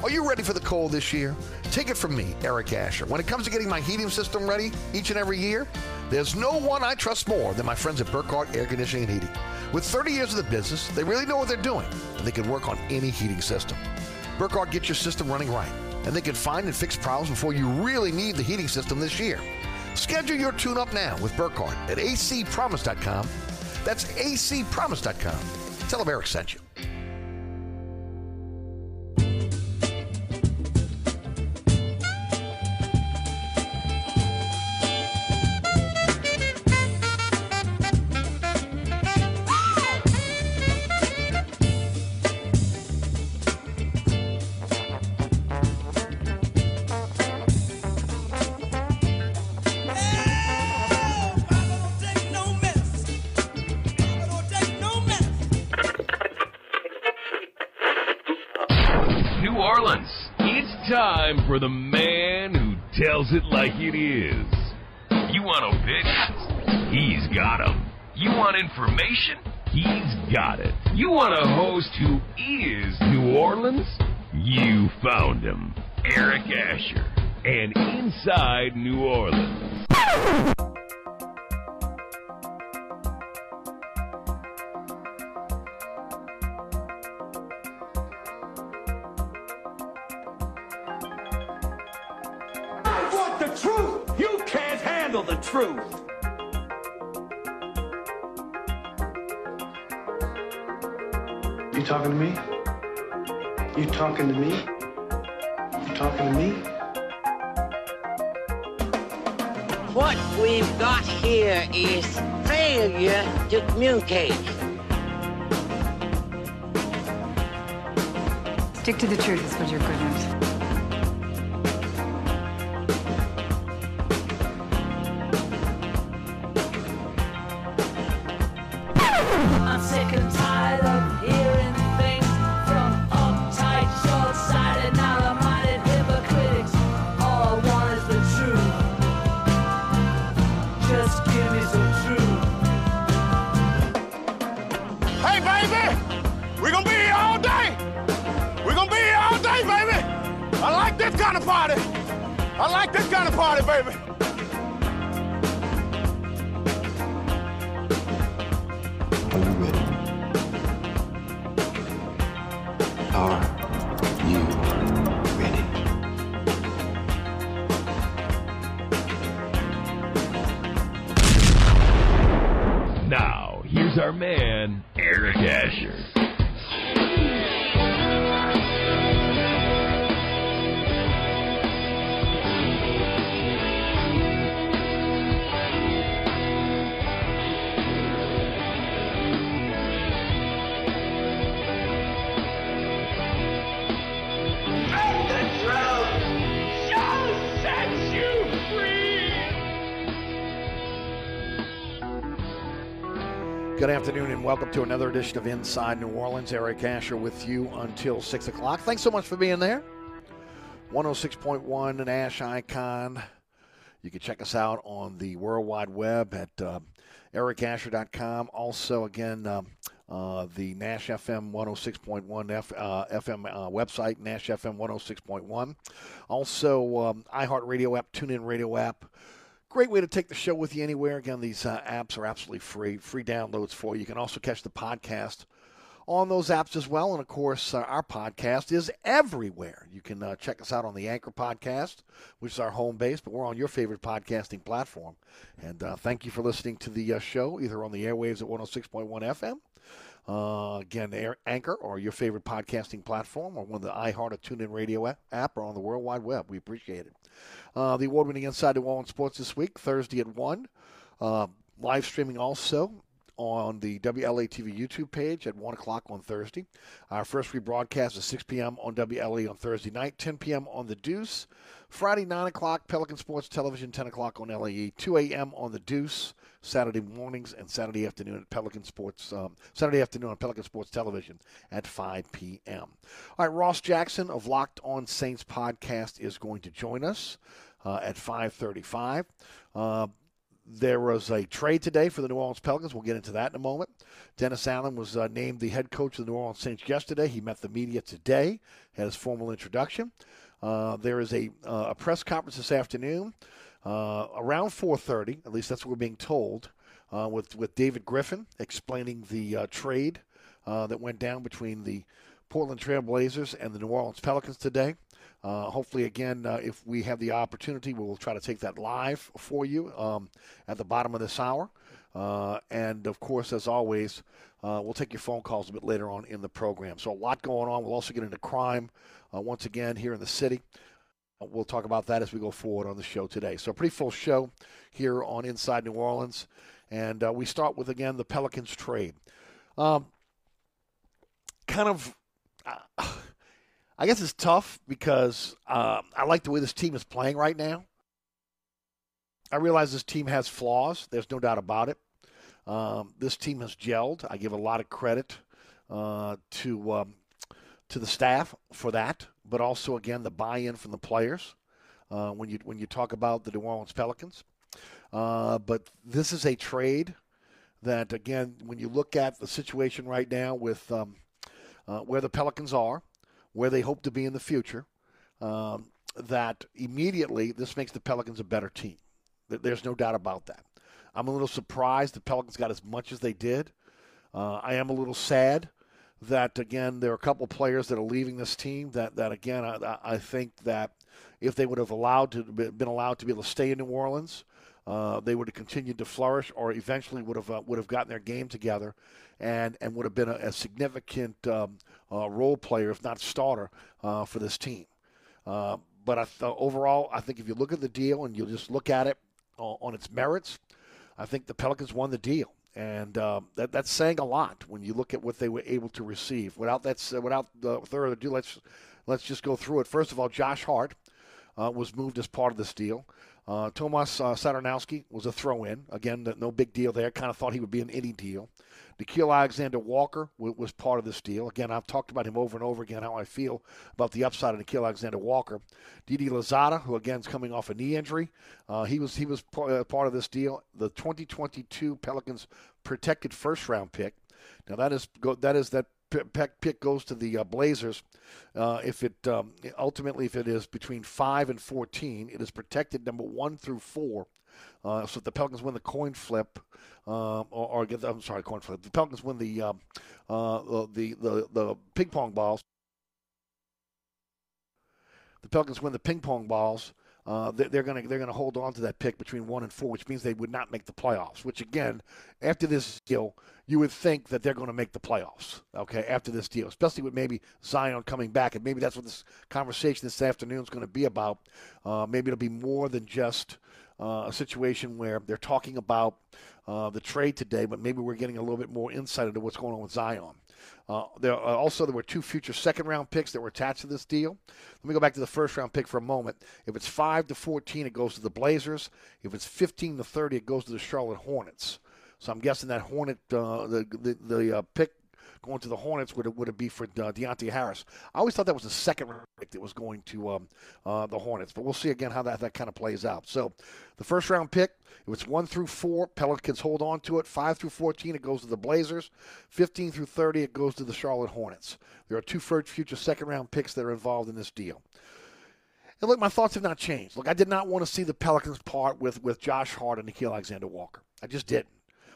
Are you ready for the cold this year? Take it from me, Eric Asher. When it comes to getting my heating system ready each and every year, there's no one I trust more than my friends at Burkhardt Air Conditioning and Heating. With 30 years of the business, they really know what they're doing, and they can work on any heating system. Burkhardt gets your system running right, and they can find and fix problems before you really need the heating system this year. Schedule your tune up now with Burkhardt at acpromise.com. That's acpromise.com. Tell them Eric sent you. Good afternoon and welcome to another edition of Inside New Orleans. Eric Asher with you until 6 o'clock. Thanks so much for being there. 106.1 Nash Icon. You can check us out on the World Wide Web at uh, ericasher.com. Also, again, um, uh, the Nash FM 106.1 F, uh, FM uh, website, Nash FM 106.1. Also, um, iHeartRadio app, TuneIn Radio app. Great way to take the show with you anywhere. Again, these uh, apps are absolutely free, free downloads for you. You can also catch the podcast on those apps as well. And of course, uh, our podcast is everywhere. You can uh, check us out on the Anchor Podcast, which is our home base, but we're on your favorite podcasting platform. And uh, thank you for listening to the uh, show, either on the airwaves at 106.1 FM uh, again, Air, Anchor or your favorite podcasting platform or one of the iHeart or TuneIn Radio app or on the World Wide Web. We appreciate it. Uh, the award winning Inside New Orleans Sports this week, Thursday at 1. Uh, live streaming also on the WLA TV YouTube page at 1 o'clock on Thursday. Our first rebroadcast is 6 p.m. on WLA on Thursday night, 10 p.m. on The Deuce, Friday, 9 o'clock, Pelican Sports Television, 10 o'clock on LAE, 2 a.m. on The Deuce, Saturday mornings, and Saturday afternoon at Pelican Sports, um, Saturday afternoon on Pelican Sports Television at 5 p.m. All right, Ross Jackson of Locked On Saints podcast is going to join us uh, at 535. Uh, there was a trade today for the New Orleans Pelicans. We'll get into that in a moment. Dennis Allen was uh, named the head coach of the New Orleans Saints yesterday. He met the media today, had his formal introduction. Uh, there is a, uh, a press conference this afternoon uh, around 4:30. At least that's what we're being told. Uh, with with David Griffin explaining the uh, trade that went down between the Portland Trail Blazers and the New Orleans Pelicans today. hopefully, again, if we have the opportunity, we will try to take that live for you um, at the bottom of this hour. and of course, as always, we'll take your phone calls a bit later on in the program. So a lot going on. We'll also get into crime uh, once again here in the city. We'll talk about that as we go forward on the show today. So, a pretty full show here on Inside New Orleans. And uh, we start with, again, the Pelicans trade. Um, kind of, uh, I guess it's tough because uh, I like the way this team is playing right now. I realize this team has flaws. There's no doubt about it. Um, this team has gelled. I give a lot of credit uh, to um, to the staff for that, but also again the buy-in from the players uh, when you when you talk about the New Orleans Pelicans. Uh, but this is a trade that again, when you look at the situation right now with um, uh, where the Pelicans are, where they hope to be in the future, um, that immediately this makes the Pelicans a better team. There's no doubt about that. I'm a little surprised the Pelicans got as much as they did. Uh, I am a little sad that again there are a couple players that are leaving this team that that again I, I think that if they would have allowed to been allowed to be able to stay in New Orleans, uh, they would have continued to flourish, or eventually would have uh, would have gotten their game together, and and would have been a, a significant um, uh, role player, if not starter, uh, for this team. Uh, but I th- overall, I think if you look at the deal and you just look at it on its merits, I think the Pelicans won the deal and uh, that, that's saying a lot when you look at what they were able to receive. Without that, without the further ado, let's let's just go through it. First of all, Josh Hart uh, was moved as part of this deal. Uh, Tomas uh, Satoransky was a throw-in. Again, no big deal there. Kind of thought he would be an any deal. Nickeil Alexander Walker was part of this deal. Again, I've talked about him over and over again, how I feel about the upside of Nickeil Alexander Walker. Didi Louzada, who again is coming off a knee injury, uh, he was he was uh, part of this deal. The 2022 Pelicans protected first round pick. Now that is that is that pick goes to the uh, Blazers. Uh, if it um, ultimately, if it is between five and fourteen, it is protected number one through four. Uh, so if the Pelicans win the coin flip, um, or, or, get, I'm sorry, coin flip. The Pelicans win the um, uh, the, the the ping pong balls. The Pelicans win the ping pong balls. Uh, they're going to they're going to hold on to that pick between one and four, which means they would not make the playoffs. Which again, after this deal, you would think that they're going to make the playoffs. Okay, after this deal, especially with maybe Zion coming back, and maybe that's what this conversation this afternoon is going to be about. Uh, maybe it'll be more than just uh, a situation where they're talking about uh, the trade today, but maybe we're getting a little bit more insight into what's going on with Zion. Uh, there also there were two future second round picks that were attached to this deal. Let me go back to the first round pick for a moment. If it's five to fourteen, it goes to the Blazers. If it's fifteen to thirty, it goes to the Charlotte Hornets. So I'm guessing that Hornet uh, the the, the uh, pick going to the Hornets would it, would it be for uh, Deonte Harris? I always thought that was the second pick that was going to um, uh, the Hornets, but we'll see again how that, that kind of plays out. So the first round pick, if it's one through four, Pelicans hold on to it. Five through 14, it goes to the Blazers. 15 through 30, it goes to the Charlotte Hornets. There are two future second round picks that are involved in this deal. And look, my thoughts have not changed. Look, I did not want to see the Pelicans part with, with Josh Hart and Nickeil Alexander Walker. I just didn't.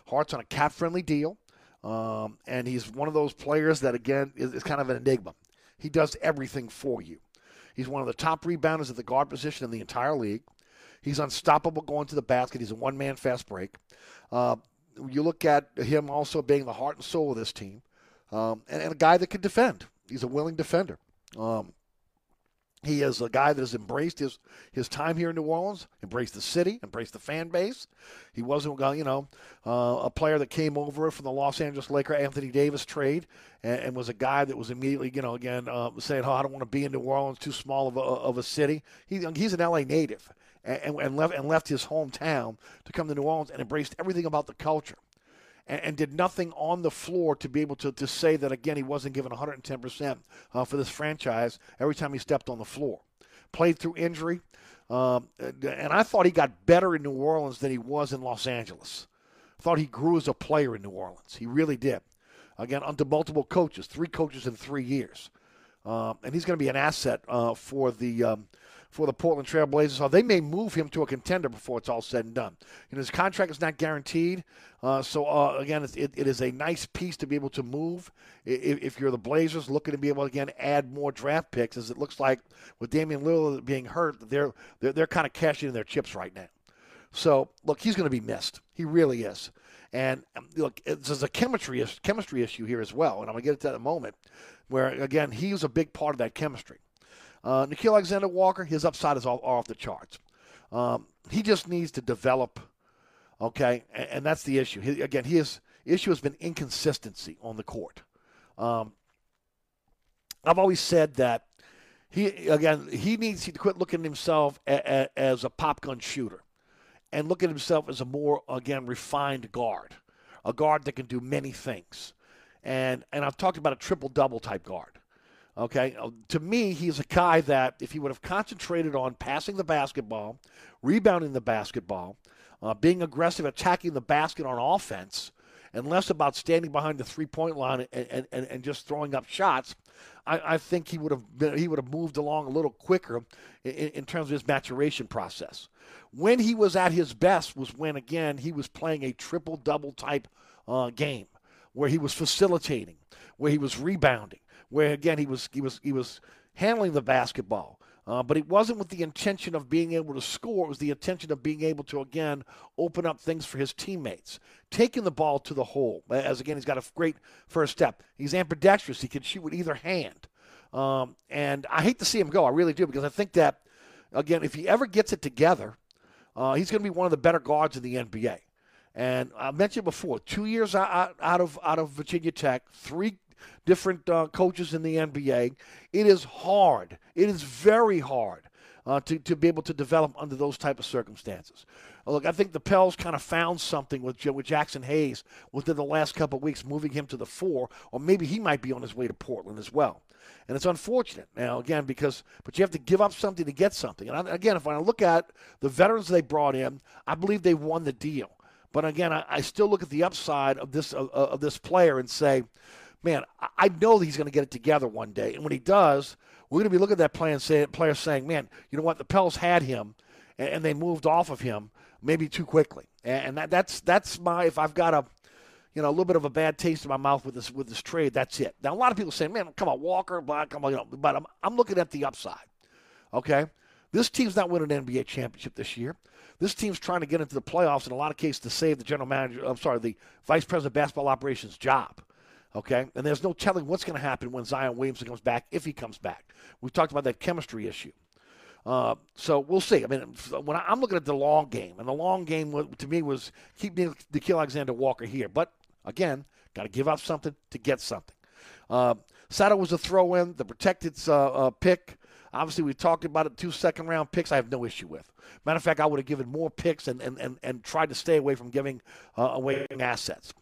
Hart's on a cap friendly deal. Um, and he's one of those players that, again, is, is kind of an enigma. He does everything for you. He's one of the top rebounders at the guard position in the entire league. He's unstoppable going to the basket. He's a one man fast break. Uh, you look at him also being the heart and soul of this team, um, and, and, a guy that can defend. He's a willing defender. Um, He is a guy that has embraced his, his time here in New Orleans, embraced the city, embraced the fan base. He wasn't, you know, uh, a player that came over from the Los Angeles Laker Anthony Davis trade and, and was a guy that was immediately, you know, again uh, saying, "Oh, I don't want to be in New Orleans, too small of a, of a city." He, he's an LA native and, and left and left his hometown to come to New Orleans and embraced everything about the culture and, and, did nothing on the floor to be able to, to say that, again, he wasn't given 110% uh, for this franchise every time he stepped on the floor. Played through injury, um, and I thought he got better in New Orleans than he was in Los Angeles. Thought he grew as a player in New Orleans. He really did. Again, under multiple coaches, three coaches in three years. Um, and he's going to be an asset uh, for the um, for the Portland Trailblazers. So they may move him to a contender before it's all said and done. Know, his contract is not guaranteed. Uh, so uh, again, it, it is a nice piece to be able to move if, if, you're the Blazers looking to be able to again add more draft picks. As it looks like with Damian Lillard being hurt, they're they're, they're kind of cashing in their chips right now. So look, he's going to be missed. He really is. And um, look, there's a chemistry chemistry issue here as well, and I'm going to get to that in a moment. Where again, he's a big part of that chemistry. Uh, Nickeil Alexander Walker, his upside is all off the charts. Um, he just needs to develop, okay, and, and that's the issue. He, again, his issue has been inconsistency on the court. Um, I've always said that he again he needs to quit looking at himself a, a, as a pop gun shooter, and look at himself as a more again refined guard, a guard that can do many things, and and I've talked about a triple double type guard. Okay, uh, to me, he's a guy that if he would have concentrated on passing the basketball, rebounding the basketball, uh, being aggressive, attacking the basket on offense, and less about standing behind the three-point line and, and, and just throwing up shots, I, I think he would have been, he would have moved along a little quicker in, in terms of his maturation process. When he was at his best was when again he was playing a triple-double type uh, game, where he was facilitating, where he was rebounding where again he was he was he was handling the basketball. Uh, but it wasn't with the intention of being able to score. It was the intention of being able to, again, open up things for his teammates. Taking the ball to the hole. As, again, he's got a great first step. He's ambidextrous. He can shoot with either hand. Um, and I hate to see him go. I really do because I think that, again, if he ever gets it together, uh, he's going to be one of the better guards in the NBA. And I mentioned before, two years out, out of out of Virginia Tech, three different uh, coaches in the NBA. It is hard. It is very hard uh, to, to be able to develop under those type of circumstances. Look, I think the Pels kind of found something with, with Jaxson Hayes within the last couple of weeks, moving him to the four, or maybe he might be on his way to Portland as well. And it's unfortunate now, again, because but you have to give up something to get something. And I, again, if I look at the veterans they brought in, I believe they won the deal. But again, I, I still look at the upside of this of, of this player and say, man, I know he's going to get it together one day. And when he does, we're going to be looking at that say, player saying, man, you know what? The Pels had him, and, and they moved off of him maybe too quickly. And, and that, that's that's my if I've got a you know, a little bit of a bad taste in my mouth with this with this trade. That's it. Now, a lot of people say, "Man, come on, Walker, blah, come on," you know, but I'm I'm looking at the upside. Okay, this team's not winning an NBA championship this year. This team's trying to get into the playoffs in a lot of cases to save the general manager. I'm sorry, the vice president of basketball operations job. Okay, and there's no telling what's going to happen when Zion Williamson comes back if he comes back. We've talked about that chemistry issue. Uh, so we'll see. I mean, when I, am looking at the long game, and the long game to me was keep Nickeil Alexander Walker here. But again, got to give up something to get something. Uh, Sato was a throw in, the protected uh, uh, pick. Obviously, we talked about it. Two second round picks, I have no issue with. Matter of fact, I would have given more picks and, and, and, and tried to stay away from giving uh, away assets.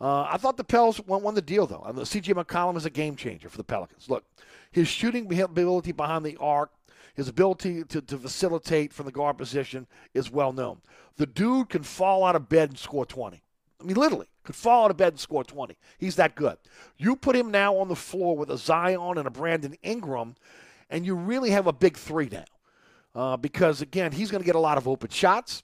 Uh, I thought the Pels won, won the deal, though. C.J. McCollum is a game changer for the Pelicans. Look, his shooting ability behind the arc, his ability to, to facilitate from the guard position is well known. The dude can fall out of bed and score 20. I mean, literally, could fall out of bed and score 20. He's that good. You put him now on the floor with a Zion and a Brandon Ingram, and you really have a big three now. Uh, because, again, he's going to get a lot of open shots.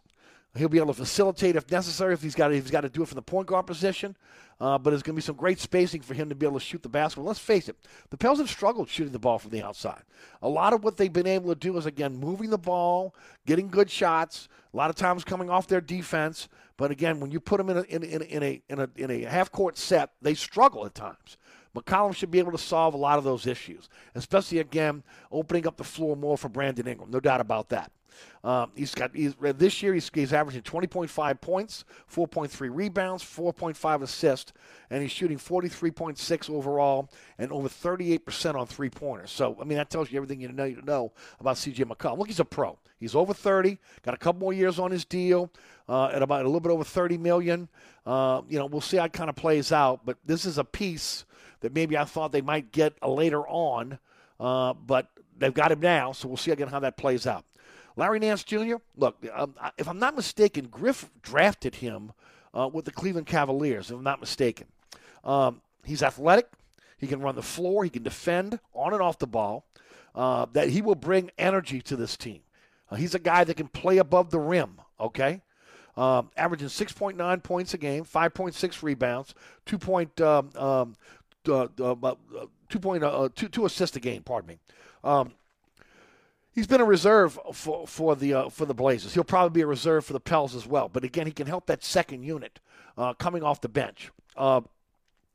He'll be able to facilitate if necessary if he's got if he's got to do it from the point guard position. Uh, but there's going to be some great spacing for him to be able to shoot the basketball. Let's face it, the Pels have struggled shooting the ball from the outside. A lot of what they've been able to do is again moving the ball, getting good shots. A lot of times coming off their defense. But again, when you put them in a in, in, in a in a in a half court set, they struggle at times. McCollum should be able to solve a lot of those issues, especially again opening up the floor more for Brandon Ingram. No doubt about that. Um, he's got he's, this year he's, he's averaging 20.5 points, 4.3 rebounds, 4.5 assists, and he's shooting 43.6 overall and over 38% on three pointers. So I mean that tells you everything you need to know about CJ McCollum. Look, he's a pro. He's over 30, got a couple more years on his deal uh, at about a little bit over 30 million. Uh, you know, we'll see how it kind of plays out, but this is a piece that maybe I thought they might get later on, uh, but they've got him now, so we'll see again how that plays out. Larry Nance Jr., look, um, if I'm not mistaken, Griff drafted him uh, with the Cleveland Cavaliers, if I'm not mistaken. Um, he's athletic. He can run the floor. He can defend on and off the ball. Uh, that he will bring energy to this team. Uh, he's a guy that can play above the rim, okay? Um, averaging 6.9 points a game, 5.6 rebounds, 2. Point, um, um, uh, uh, 2, point, uh, two, two assists a game, pardon me. Um, he's been a reserve for for the uh, for the Blazers. He'll probably be a reserve for the Pels as well. But again, he can help that second unit uh, coming off the bench. Uh,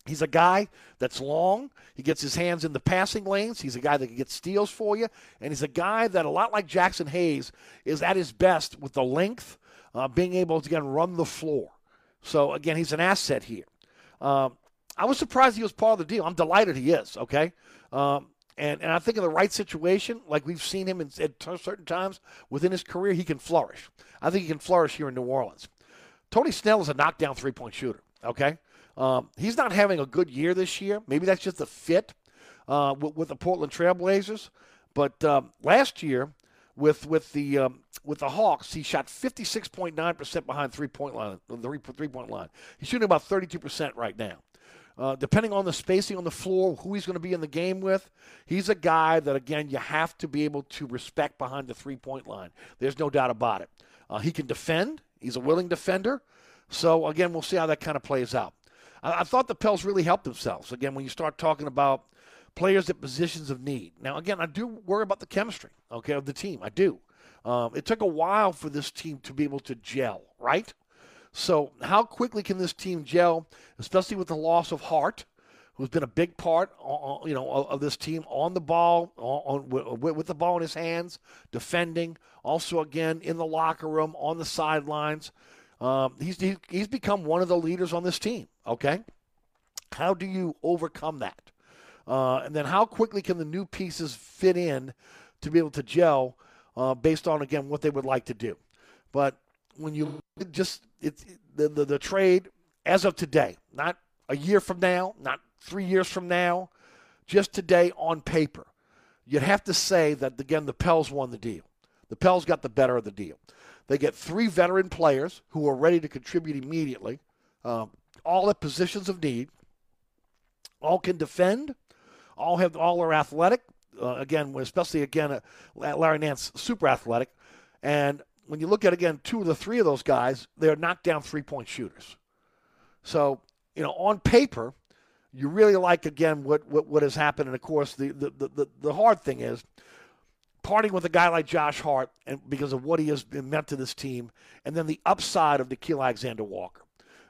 he's a guy that's long. He gets his hands in the passing lanes. He's a guy that can get steals for you, and he's a guy that a lot like Jaxson Hayes is at his best with the length, uh, being able to again run the floor. So again, he's an asset here. Um, I was surprised he was part of the deal. I'm delighted he is. Okay. Um, and, and I think in the right situation, like we've seen him in, at certain times within his career, he can flourish. I think he can flourish here in New Orleans. Tony Snell is a knockdown three point shooter. Okay, um, he's not having a good year this year. Maybe that's just a fit uh, with, with, the Portland Trailblazers. But um, last year, with with the um, with the Hawks, he shot 56.9 percent behind three point line, the three point line. He's shooting about 32 percent right now. Uh, depending on the spacing on the floor, who he's going to be in the game with, he's a guy that, again, you have to be able to respect behind the three point line. There's no doubt about it. Uh, he can defend, he's a willing defender. So, again, we'll see how that kind of plays out. I, I thought the Pels really helped themselves, again, when you start talking about players at positions of need. Now, again, I do worry about the chemistry, okay, of the team. I do. Um, it took a while for this team to be able to gel, right? So, how quickly can this team gel, especially with the loss of Hart, who's been a big part, you know, of this team on the ball, on, with the ball in his hands, defending. Also, again in the locker room, on the sidelines. Um, he's he's become one of the leaders on this team. Okay, how do you overcome that? Uh, and then how quickly can the new pieces fit in to be able to gel uh, based on again what they would like to do? But when you just it's the, the, the trade as of today, not a year from now, not three years from now, just today on paper, you'd have to say that again the Pels won the deal. The Pels got the better of the deal. They get three veteran players who are ready to contribute immediately, um, all at positions of need. All can defend. All have all are athletic. Uh, again, especially again, uh, Larry Nance, super athletic, and when you look at again two of the three of those guys, they're knockdown three point shooters. So you know, on paper, you really like again what what, what has happened. And of course, the, the the the hard thing is parting with a guy like Josh Hart and because of what he has been meant to this team, and then the upside of Nickeil Alexander Walker.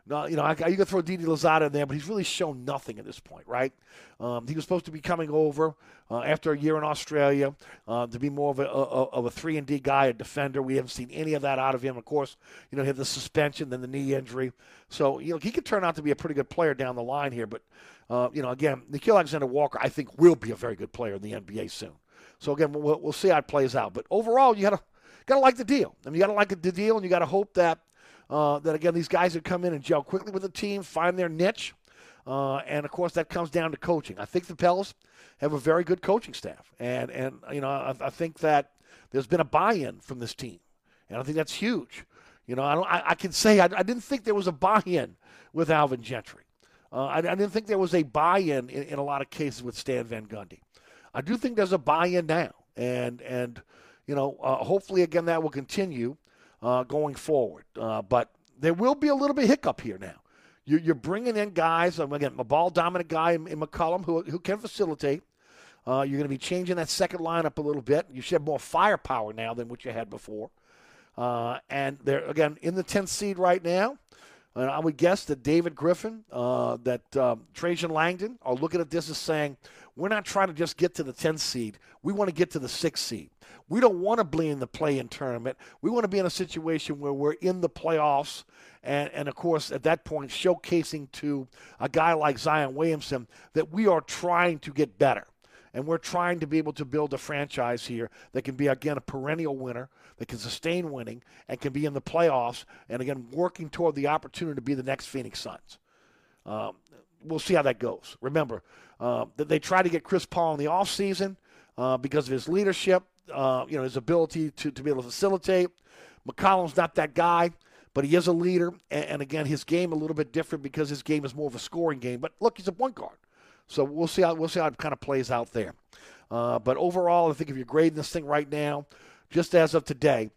Now, you know, I, you can throw Didi Louzada in there, but he's really shown nothing at this point, right? Um, he was supposed to be coming over uh, after a year in Australia uh, to be more of a, a, of a three and D guy, a defender. We haven't seen any of that out of him. Of course, you know, he had the suspension, then the knee injury. So, you know, he could turn out to be a pretty good player down the line here. But, uh, you know, again, Nickeil Alexander Walker, I think, will be a very good player in the NBA soon. So again, we'll, we'll see how it plays out. But overall, you got to got to like the deal. I mean, you got to like the deal, and you got to hope that uh, that again, these guys would come in and gel quickly with the team, find their niche, uh, and of course that comes down to coaching. I think the Pels have a very good coaching staff, and and you know I, I think that there's been a buy-in from this team, and I think that's huge. You know, I don't. I, I can say I, I, didn't think there was a buy-in with Alvin Gentry. Uh, I, I, didn't think there was a buy-in in, in, a lot of cases with Stan Van Gundy. I do think there's a buy-in now, and and you know, uh, hopefully again that will continue uh, going forward. Uh, but there will be a little bit hiccup here now. You're, you're bringing in guys, um, again, a ball dominant guy in, in McCollum who, who can facilitate. Uh, you're going to be changing that second lineup a little bit. You should have more firepower now than what you had before. Uh, and they're, again, in the 10th seed right now. And I would guess that David Griffin, uh, that um, Trajan Langdon are looking at this as saying, we're not trying to just get to the 10th seed. We want to get to the 6th seed. We don't want to be in the play in tournament. We want to be in a situation where we're in the playoffs. And, and of course, at that point, showcasing to a guy like Zion Williamson that we are trying to get better. And we're trying to be able to build a franchise here that can be, again, a perennial winner, that can sustain winning, and can be in the playoffs, and again, working toward the opportunity to be the next Phoenix Suns. Um, we'll see how that goes. Remember, uh, that they tried to get Chris Paul in the offseason uh, because of his leadership, uh, you know, his ability to, to be able to facilitate. McCollum's not that guy, but he is a leader. And, and again, his game a little bit different because his game is more of a scoring game. But look, he's a point guard. So we'll see how we'll see how it kind of plays out there. Uh, but overall, I think if you're grading this thing right now, just as of today,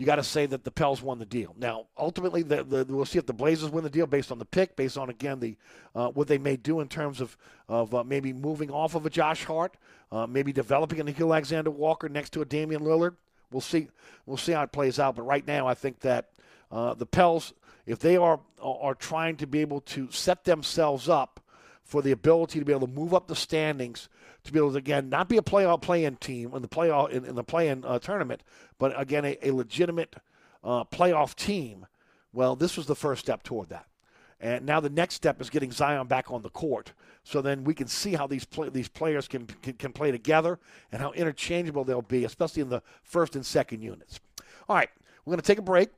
you got to say that the Pels won the deal. Now, ultimately, the, the, we'll see if the Blazers win the deal based on the pick, based on again the uh, what they may do in terms of of uh, maybe moving off of a Josh Hart, uh, maybe developing a Nickeil Alexander Walker next to a Damian Lillard. We'll see. We'll see how it plays out. But right now, I think that uh, the Pels, if they are are trying to be able to set themselves up for the ability to be able to move up the standings, to be able to again not be a playoff play-in team in the playoff in, in the play-in uh, tournament, but again a, a legitimate uh, playoff team. Well, this was the first step toward that, and now the next step is getting Zion back on the court. So then we can see how these play, these players can, can can play together and how interchangeable they'll be, especially in the first and second units. All right, we're going to take a break.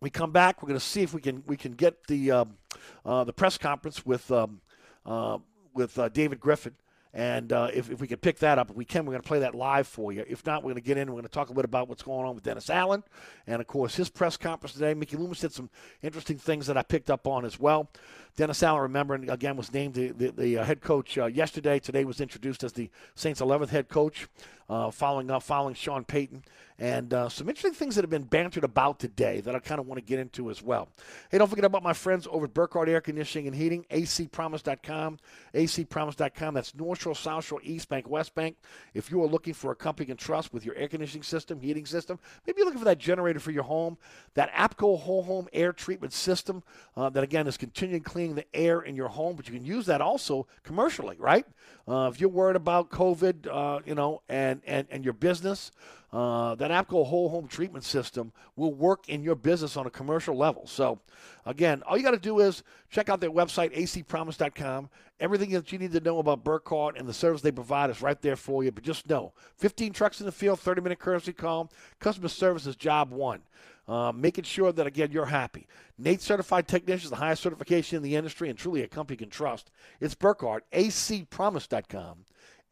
We come back. We're going to see if we can we can get the um, uh, the press conference with um, uh, with uh, David Griffin. And uh, if, if we can pick that up, if we can, we're going to play that live for you. If not, we're going to get in. We're going to talk a bit about what's going on with Dennis Allen, and of course his press conference today. Mickey Loomis did some interesting things that I picked up on as well. Dennis Allen, remember, again was named the, the, the uh, head coach uh, yesterday. Today was introduced as the Saints' 11th head coach, uh, following up following Sean Payton, and uh, some interesting things that have been bantered about today that I kind of want to get into as well. Hey, don't forget about my friends over at Burkhardt Air Conditioning and Heating, acpromise.com, acpromise.com. That's North Shore, South Shore, East Bank, West Bank. If you are looking for a company you can trust with your air conditioning system, heating system, maybe you're looking for that generator for your home, that APCO whole home air treatment system uh, that again is continuing cleaning the air in your home, but you can use that also commercially, right? Uh, if you're worried about COVID, uh, you know, and, and, and your business, uh, that APCO whole home treatment system will work in your business on a commercial level. So, again, all you got to do is check out their website, acpromise.com. Everything that you need to know about Burkhardt and the service they provide is right there for you. But just know 15 trucks in the field, 30 minute courtesy call, customer service is job one. Uh, making sure that, again, you're happy. NATE Certified Technicians, the highest certification in the industry and truly a company you can trust. It's Burkhardt, acpromise.com.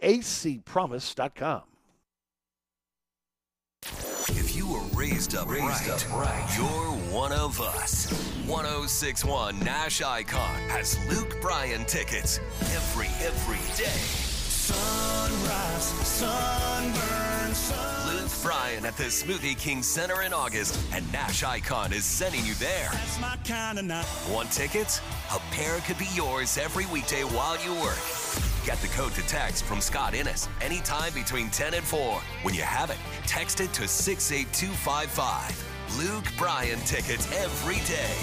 acpromise.com. If you were raised up, raised right, up right, you're one of us. 1061 Nash Icon has Luke Bryan tickets every, every day. Sunrise, sunburn, sun. Luke Bryan at the Smoothie King Center in August, and Nash Icon is sending you there. Kind of Want tickets? A pair could be yours every weekday while you work. Get the code to text from Scott Innes anytime between 10 and 4. When you have it, text it to 68255. Luke Bryan tickets every day.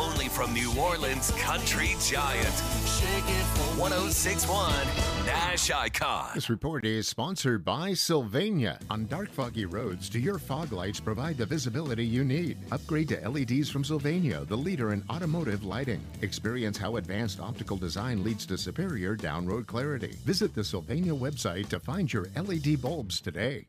Only from New Orleans Country Giant. 1061 Nash Icon. This report is sponsored by Sylvania. On dark, foggy roads, do your fog lights provide the visibility you need? Upgrade to LEDs from Sylvania, the leader in automotive lighting. Experience how advanced optical design leads to superior down-road clarity. Visit the Sylvania website to find your LED bulbs today.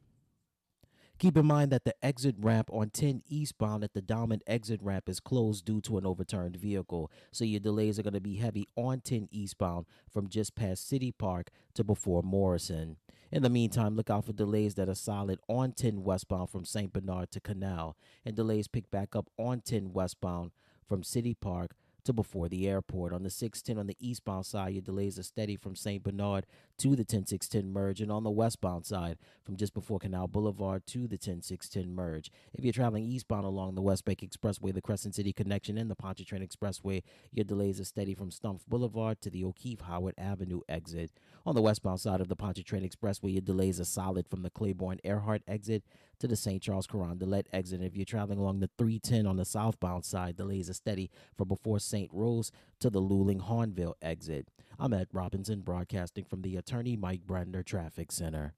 Keep in mind that the exit ramp on 10 eastbound at the Diamond exit ramp is closed due to an overturned vehicle, so your delays are going to be heavy on 10 eastbound from just past City Park to before Morrison. In the meantime, look out for delays that are solid on 10 westbound from St. Bernard to Canal, and delays pick back up on 10 westbound from City Park to before the airport. On the 610 on the eastbound side, your delays are steady from St. Bernard to the 10610 merge, and on the westbound side, from just before Canal Boulevard to the 10610 merge. If you're traveling eastbound along the West Bank Expressway, the Crescent City Connection, and the Pontchartrain Expressway, your delays are steady from Stumpf Boulevard to the O'Keefe Howard Avenue exit. On the westbound side of the Pontchartrain Expressway, your delays are solid from the Claiborne Earhart exit to the St. Charles Coron Carondelet exit. If you're traveling along the 310 on the southbound side, delays are steady from before St. Rose to the Luling Hahnville exit. I'm Ed Robinson, broadcasting from the Attorney Mike Brandner Traffic Center.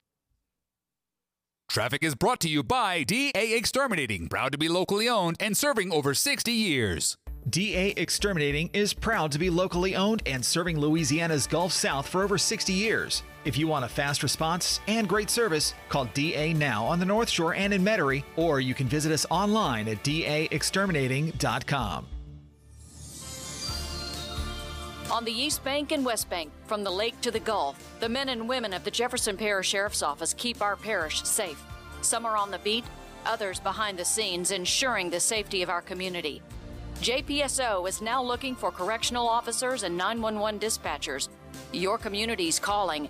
Traffic is brought to you by DA Exterminating, proud to be locally owned and serving over 60 years. DA Exterminating is proud to be locally owned and serving Louisiana's Gulf South for over 60 years. If you want a fast response and great service, call DA now on the North Shore and in Metairie, or you can visit us online at daexterminating.com. On the East Bank and West Bank, from the lake to the Gulf, the men and women of the Jefferson Parish Sheriff's Office keep our parish safe. Some are on the beat, others behind the scenes, ensuring the safety of our community. JPSO is now looking for correctional officers and 911 dispatchers. Your community's calling.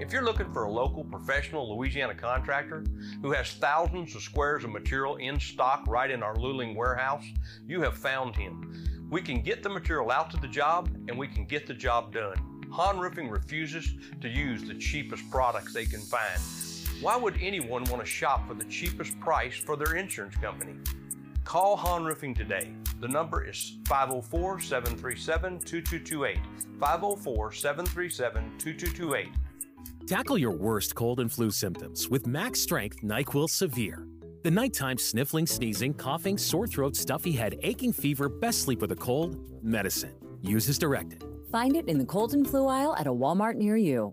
If you're looking for a local professional Louisiana contractor who has thousands of squares of material in stock right in our Luling warehouse, you have found him. We can get the material out to the job and we can get the job done. Han Roofing refuses to use the cheapest products they can find. Why would anyone want to shop for the cheapest price for their insurance company? Call Han Roofing today. The number is 504 737 2228. 504 737 2228. Tackle your worst cold and flu symptoms with Max Strength NyQuil Severe. The nighttime sniffling, sneezing, coughing, sore throat, stuffy head, aching fever, best sleep with a cold, medicine. Use as directed. Find it in the cold and flu aisle at a Walmart near you.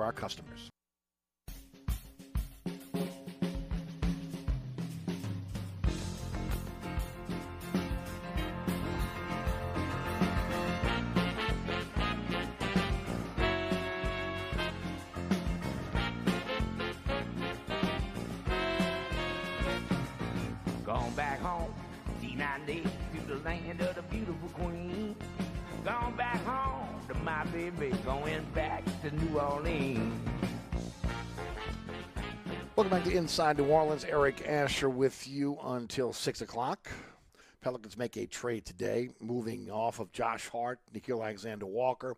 our customers. Gone back home, D90 to the land of the beautiful queen. Gone back home to my baby, going back to New Orleans. Welcome back to Inside New Orleans. Eric Asher with you until 6 o'clock. Pelicans make a trade today, moving off of Josh Hart, Nickeil Alexander Walker,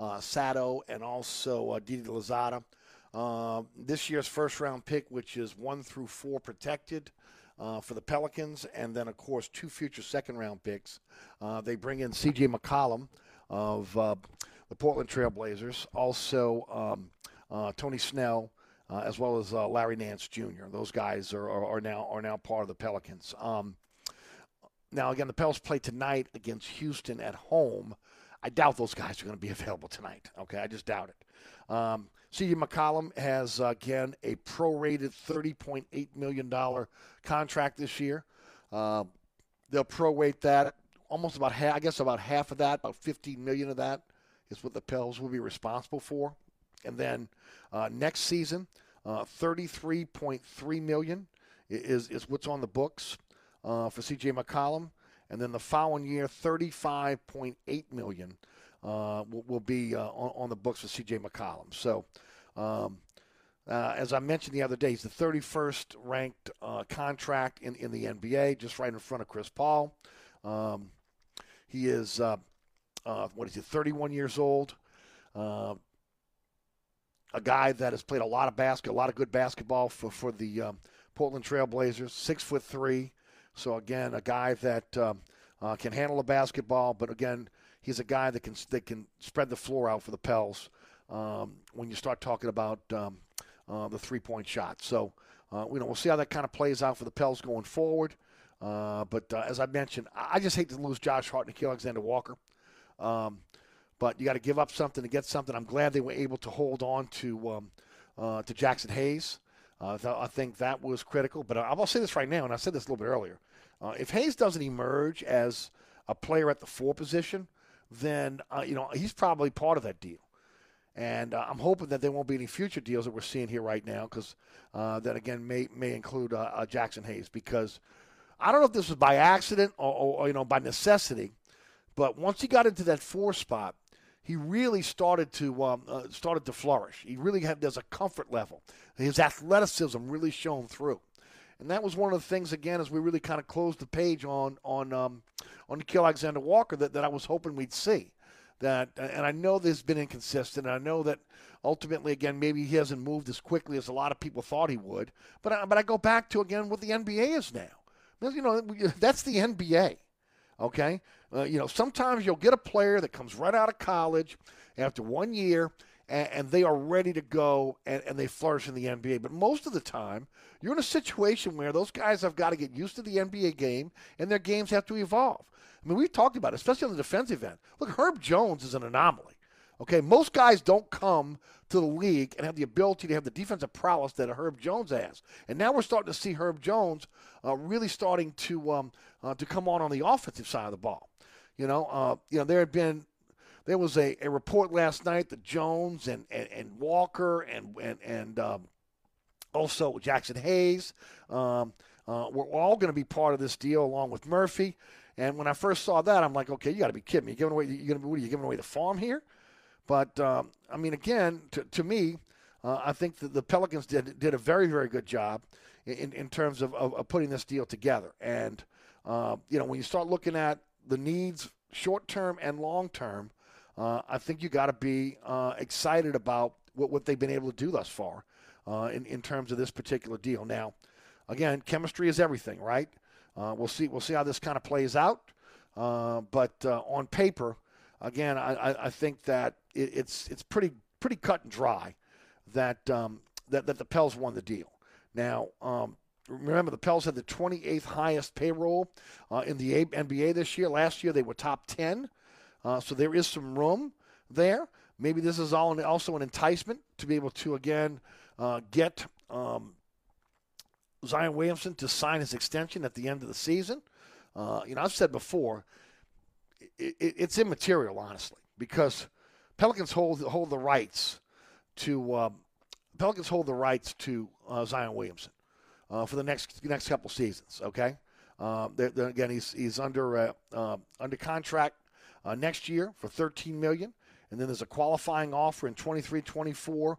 uh, Sato, and also uh, Didi Louzada. Uh, this year's first round pick, which is one through four protected uh, for the Pelicans, and then, of course, two future second round picks. Uh, they bring in CJ McCollum of uh, the Portland Trailblazers, also um, uh, Tony Snell, uh, as well as uh, Larry Nance Jr. Those guys are, are, are, now are now part of the Pelicans. Um, now again, the Pels play tonight against Houston at home. I doubt those guys are going to be available tonight. Okay, I just doubt it. Um, C.J. McCollum has again a prorated $30.8 million contract this year. Uh, they'll prorate that almost about half. I guess about half of that, about 15 million of that, is what the Pels will be responsible for. And then uh, next season, uh, 33.3 million is is what's on the books uh, for C.J. McCollum, and then the following year, 35.8 million uh, will, will, be uh, on, on, the books for C.J. McCollum. So. Um, uh, as I mentioned the other day, he's the 31st ranked uh, contract in, in the NBA, just right in front of Chris Paul. Um, he is, uh, uh what is he, 31 years old. Uh, a guy that has played a lot of basket, a lot of good basketball for, for the um, Portland Trailblazers, six foot three. So, again, a guy that um, uh, can handle a basketball, but again, he's a guy that can, that can spread the floor out for the Pels um, when you start talking about um, uh, the three point shot. So, uh, you know, we'll see how that kind of plays out for the Pels going forward. Uh, but uh, as I mentioned, I just hate to lose Josh Hart and Alexander Walker. Um, but you got to give up something to get something. I'm glad they were able to hold on to um, uh, to Jaxson Hayes. Uh, I think that was critical. But I'll say this right now, and I said this a little bit earlier. if Hayes doesn't emerge as a player at the four position, then you know he's probably part of that deal. And uh, I'm hoping that there won't be any future deals that we're seeing here right now, because uh, that again may may include uh, uh, Jaxson Hayes. Because I don't know if this was by accident or, or, or, you know by necessity, but once he got into that four spot, he really started to um, uh, started to flourish. He really had there's a comfort level. His athleticism really shone through, and that was one of the things again as we really kind of closed the page on on um, on Nickeil Alexander Walker that, that I was hoping we'd see that, and I know this has been inconsistent. I know that ultimately, again, maybe he hasn't moved as quickly as a lot of people thought he would. But I, but I go back to again what the NBA is now. You know, that's the NBA. Okay, uh, you know, sometimes you'll get a player that comes right out of college after one year. And, and they are ready to go and, and they flourish in the NBA. But most of the time, you're in a situation where those guys have got to get used to the NBA game and their games have to evolve. I mean, we've talked about it, especially on the defensive end. Look, Herb Jones is an anomaly. Okay, most guys don't come to the league and have the ability to have the defensive prowess that a Herb Jones has. And now we're starting to see Herb Jones uh, really starting to um, uh, to come on on the offensive side of the ball. You know, uh, you know there had been there was a, a report last night that Jones and, and, and Walker and and and um, also Jaxson Hayes um, uh, were all going to be part of this deal along with Murphy. And when I first saw that, I'm like, okay, you got to be kidding me. You're giving away, you're gonna, what are you giving away the farm here? But um, I mean, again, to, to me, uh, I think that the Pelicans did did a very very good job in, in terms of, of, of putting this deal together. And uh, you know, when you start looking at the needs, short term and long term, uh, I think you got to be uh, excited about what, what they've been able to do thus far uh, in in terms of this particular deal. Now, again, chemistry is everything, right? Uh, we'll see. We'll see how this kind of plays out. But on paper, again, I, I think that it, it's it's pretty pretty cut and dry that um, that that the Pels won the deal. Now, um, remember the Pels had the 28th highest payroll uh, in the NBA this year. Last year they were top 10, uh, so there is some room there. Maybe this is all also an enticement to be able to again uh, get um, Zion Williamson to sign his extension at the end of the season. Uh, you know, I've said before, it, it, it's immaterial, honestly, because Pelicans hold hold the rights to uh, Pelicans hold the rights to uh, Zion Williamson uh, for the next next couple seasons. Okay, uh, they're, they're, again, he's he's under uh, under contract next year for 13 million, and then there's a qualifying offer in 23-24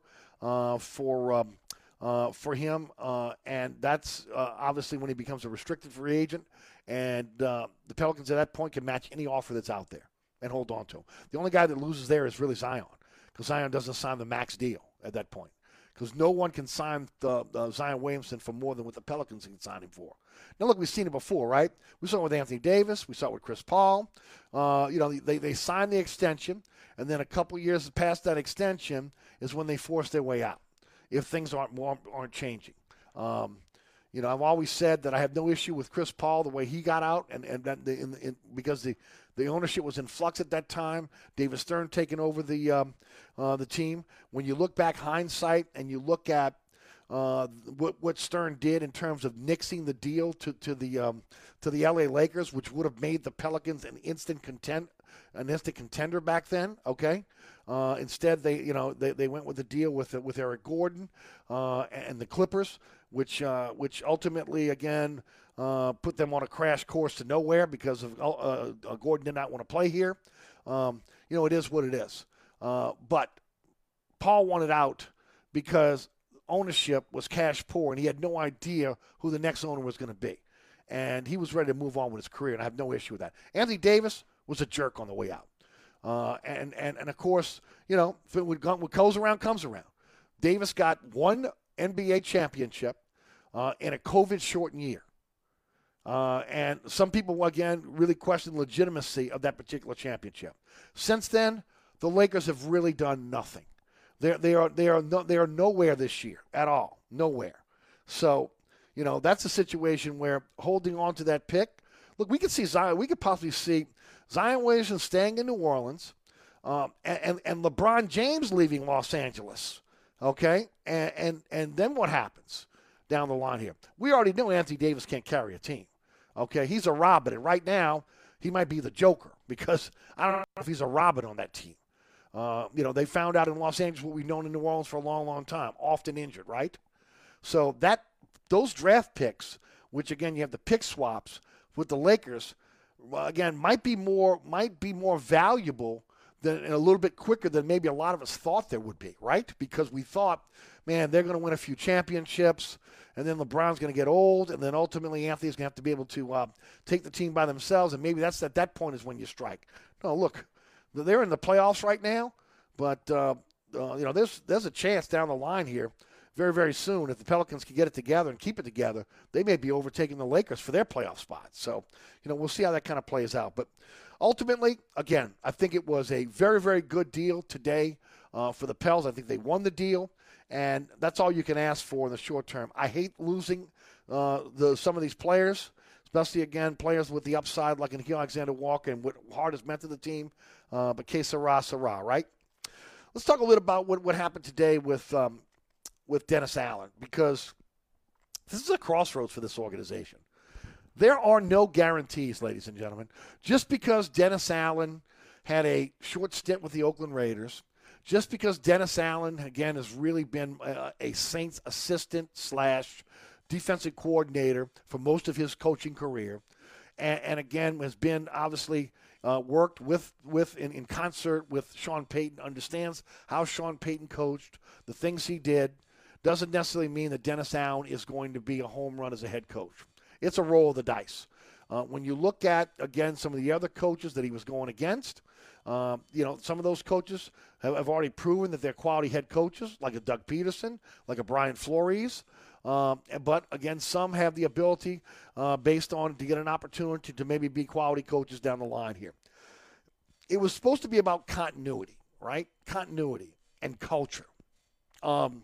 for. Um, uh, for him, uh, and that's uh, obviously when he becomes a restricted free agent. And uh, the Pelicans at that point can match any offer that's out there and hold on to him. The only guy that loses there is really Zion, because Zion doesn't sign the max deal at that point. because no one can sign the, uh, Zion Williamson for more than what the Pelicans can sign him for. Now, look, we've seen it before, right? We saw it with Anthony Davis. We saw it with Chris Paul. Uh, you know, they, they signed the extension, and then a couple years past that extension is when they force their way out if things aren't aren't changing. Um, you know, I've always said that I have no issue with Chris Paul the way he got out, and and that the, in, in, because the the ownership was in flux at that time. David Stern taking over the um, uh, the team. When you look back hindsight and you look at uh, what, what Stern did in terms of nixing the deal to to the um, to the LA Lakers, which would have made the Pelicans an instant content an instant contender back then. Okay, uh, instead they you know they, they went with the deal with with Eric Gordon uh, and the Clippers, which uh, which ultimately again uh, put them on a crash course to nowhere because of uh, uh, Gordon did not want to play here. Um, you know, it is what it is. Uh, but Paul wanted out because ownership was cash poor, and he had no idea who the next owner was going to be. And he was ready to move on with his career, and I have no issue with that. Anthony Davis was a jerk on the way out. Uh, and, and, and of course, you know, what, what goes around comes around. Davis got one NBA championship uh, in a COVID shortened year. Uh, and some people, again, really question the legitimacy of that particular championship. Since then, the Lakers have really done nothing. They're, they are, they are, no, they are nowhere this year at all. Nowhere. So, you know, that's a situation where holding on to that pick, look, we could see Zion, we could possibly see Zion Williamson staying in New Orleans um, and, and, and LeBron James leaving Los Angeles. Okay? And, and, and then what happens down the line here? We already know Anthony Davis can't carry a team. Okay, he's a Robin, and right now he might be the Joker because I don't know if he's a Robin on that team. Uh, you know, they found out in Los Angeles what we've known in New Orleans for a long, long time, often injured, right? So that those draft picks, which again you have the pick swaps with the Lakers, again might be more might be more valuable than a little bit quicker than maybe a lot of us thought there would be, right? Because we thought, man, they're going to win a few championships and then LeBron's going to get old, and then ultimately Anthony's going to have to be able to uh, take the team by themselves, and maybe that's at that point is when you strike. No, look, they're in the playoffs right now, but uh, uh, you know there's there's a chance down the line here, very very soon if the Pelicans can get it together and keep it together, they may be overtaking the Lakers for their playoff spot. So you know we'll see how that kind of plays out, but. Ultimately, again, I think it was a very, very good deal today uh, for the Pels. I think they won the deal and that's all you can ask for in the short term. I hate losing uh, the some of these players, especially again players with the upside like Nickeil Alexander Walker and what Hart has meant to the team. Uh, but que sera, sera, right? Let's talk a little about what, what happened today with um, with Dennis Allen because this is a crossroads for this organization. There are no guarantees, ladies and gentlemen. Just because Dennis Allen had a short stint with the Oakland Raiders just because Dennis Allen, again, has really been a, a Saints assistant slash defensive coordinator for most of his coaching career, and, and again has been obviously uh, worked with with in, in concert with Sean Payton, understands how Sean Payton coached, the things he did, doesn't necessarily mean that Dennis Allen is going to be a home run as a head coach. It's a roll of the dice. Uh, when you look at again some of the other coaches that he was going against, um, you know, some of those coaches have, have, already proven that they're quality head coaches, like a Doug Pederson, like a Brian Flores. Um, but again, some have the ability, uh, based on to get an opportunity to maybe be quality coaches down the line here. It was supposed to be about continuity, right? Continuity and culture. Um,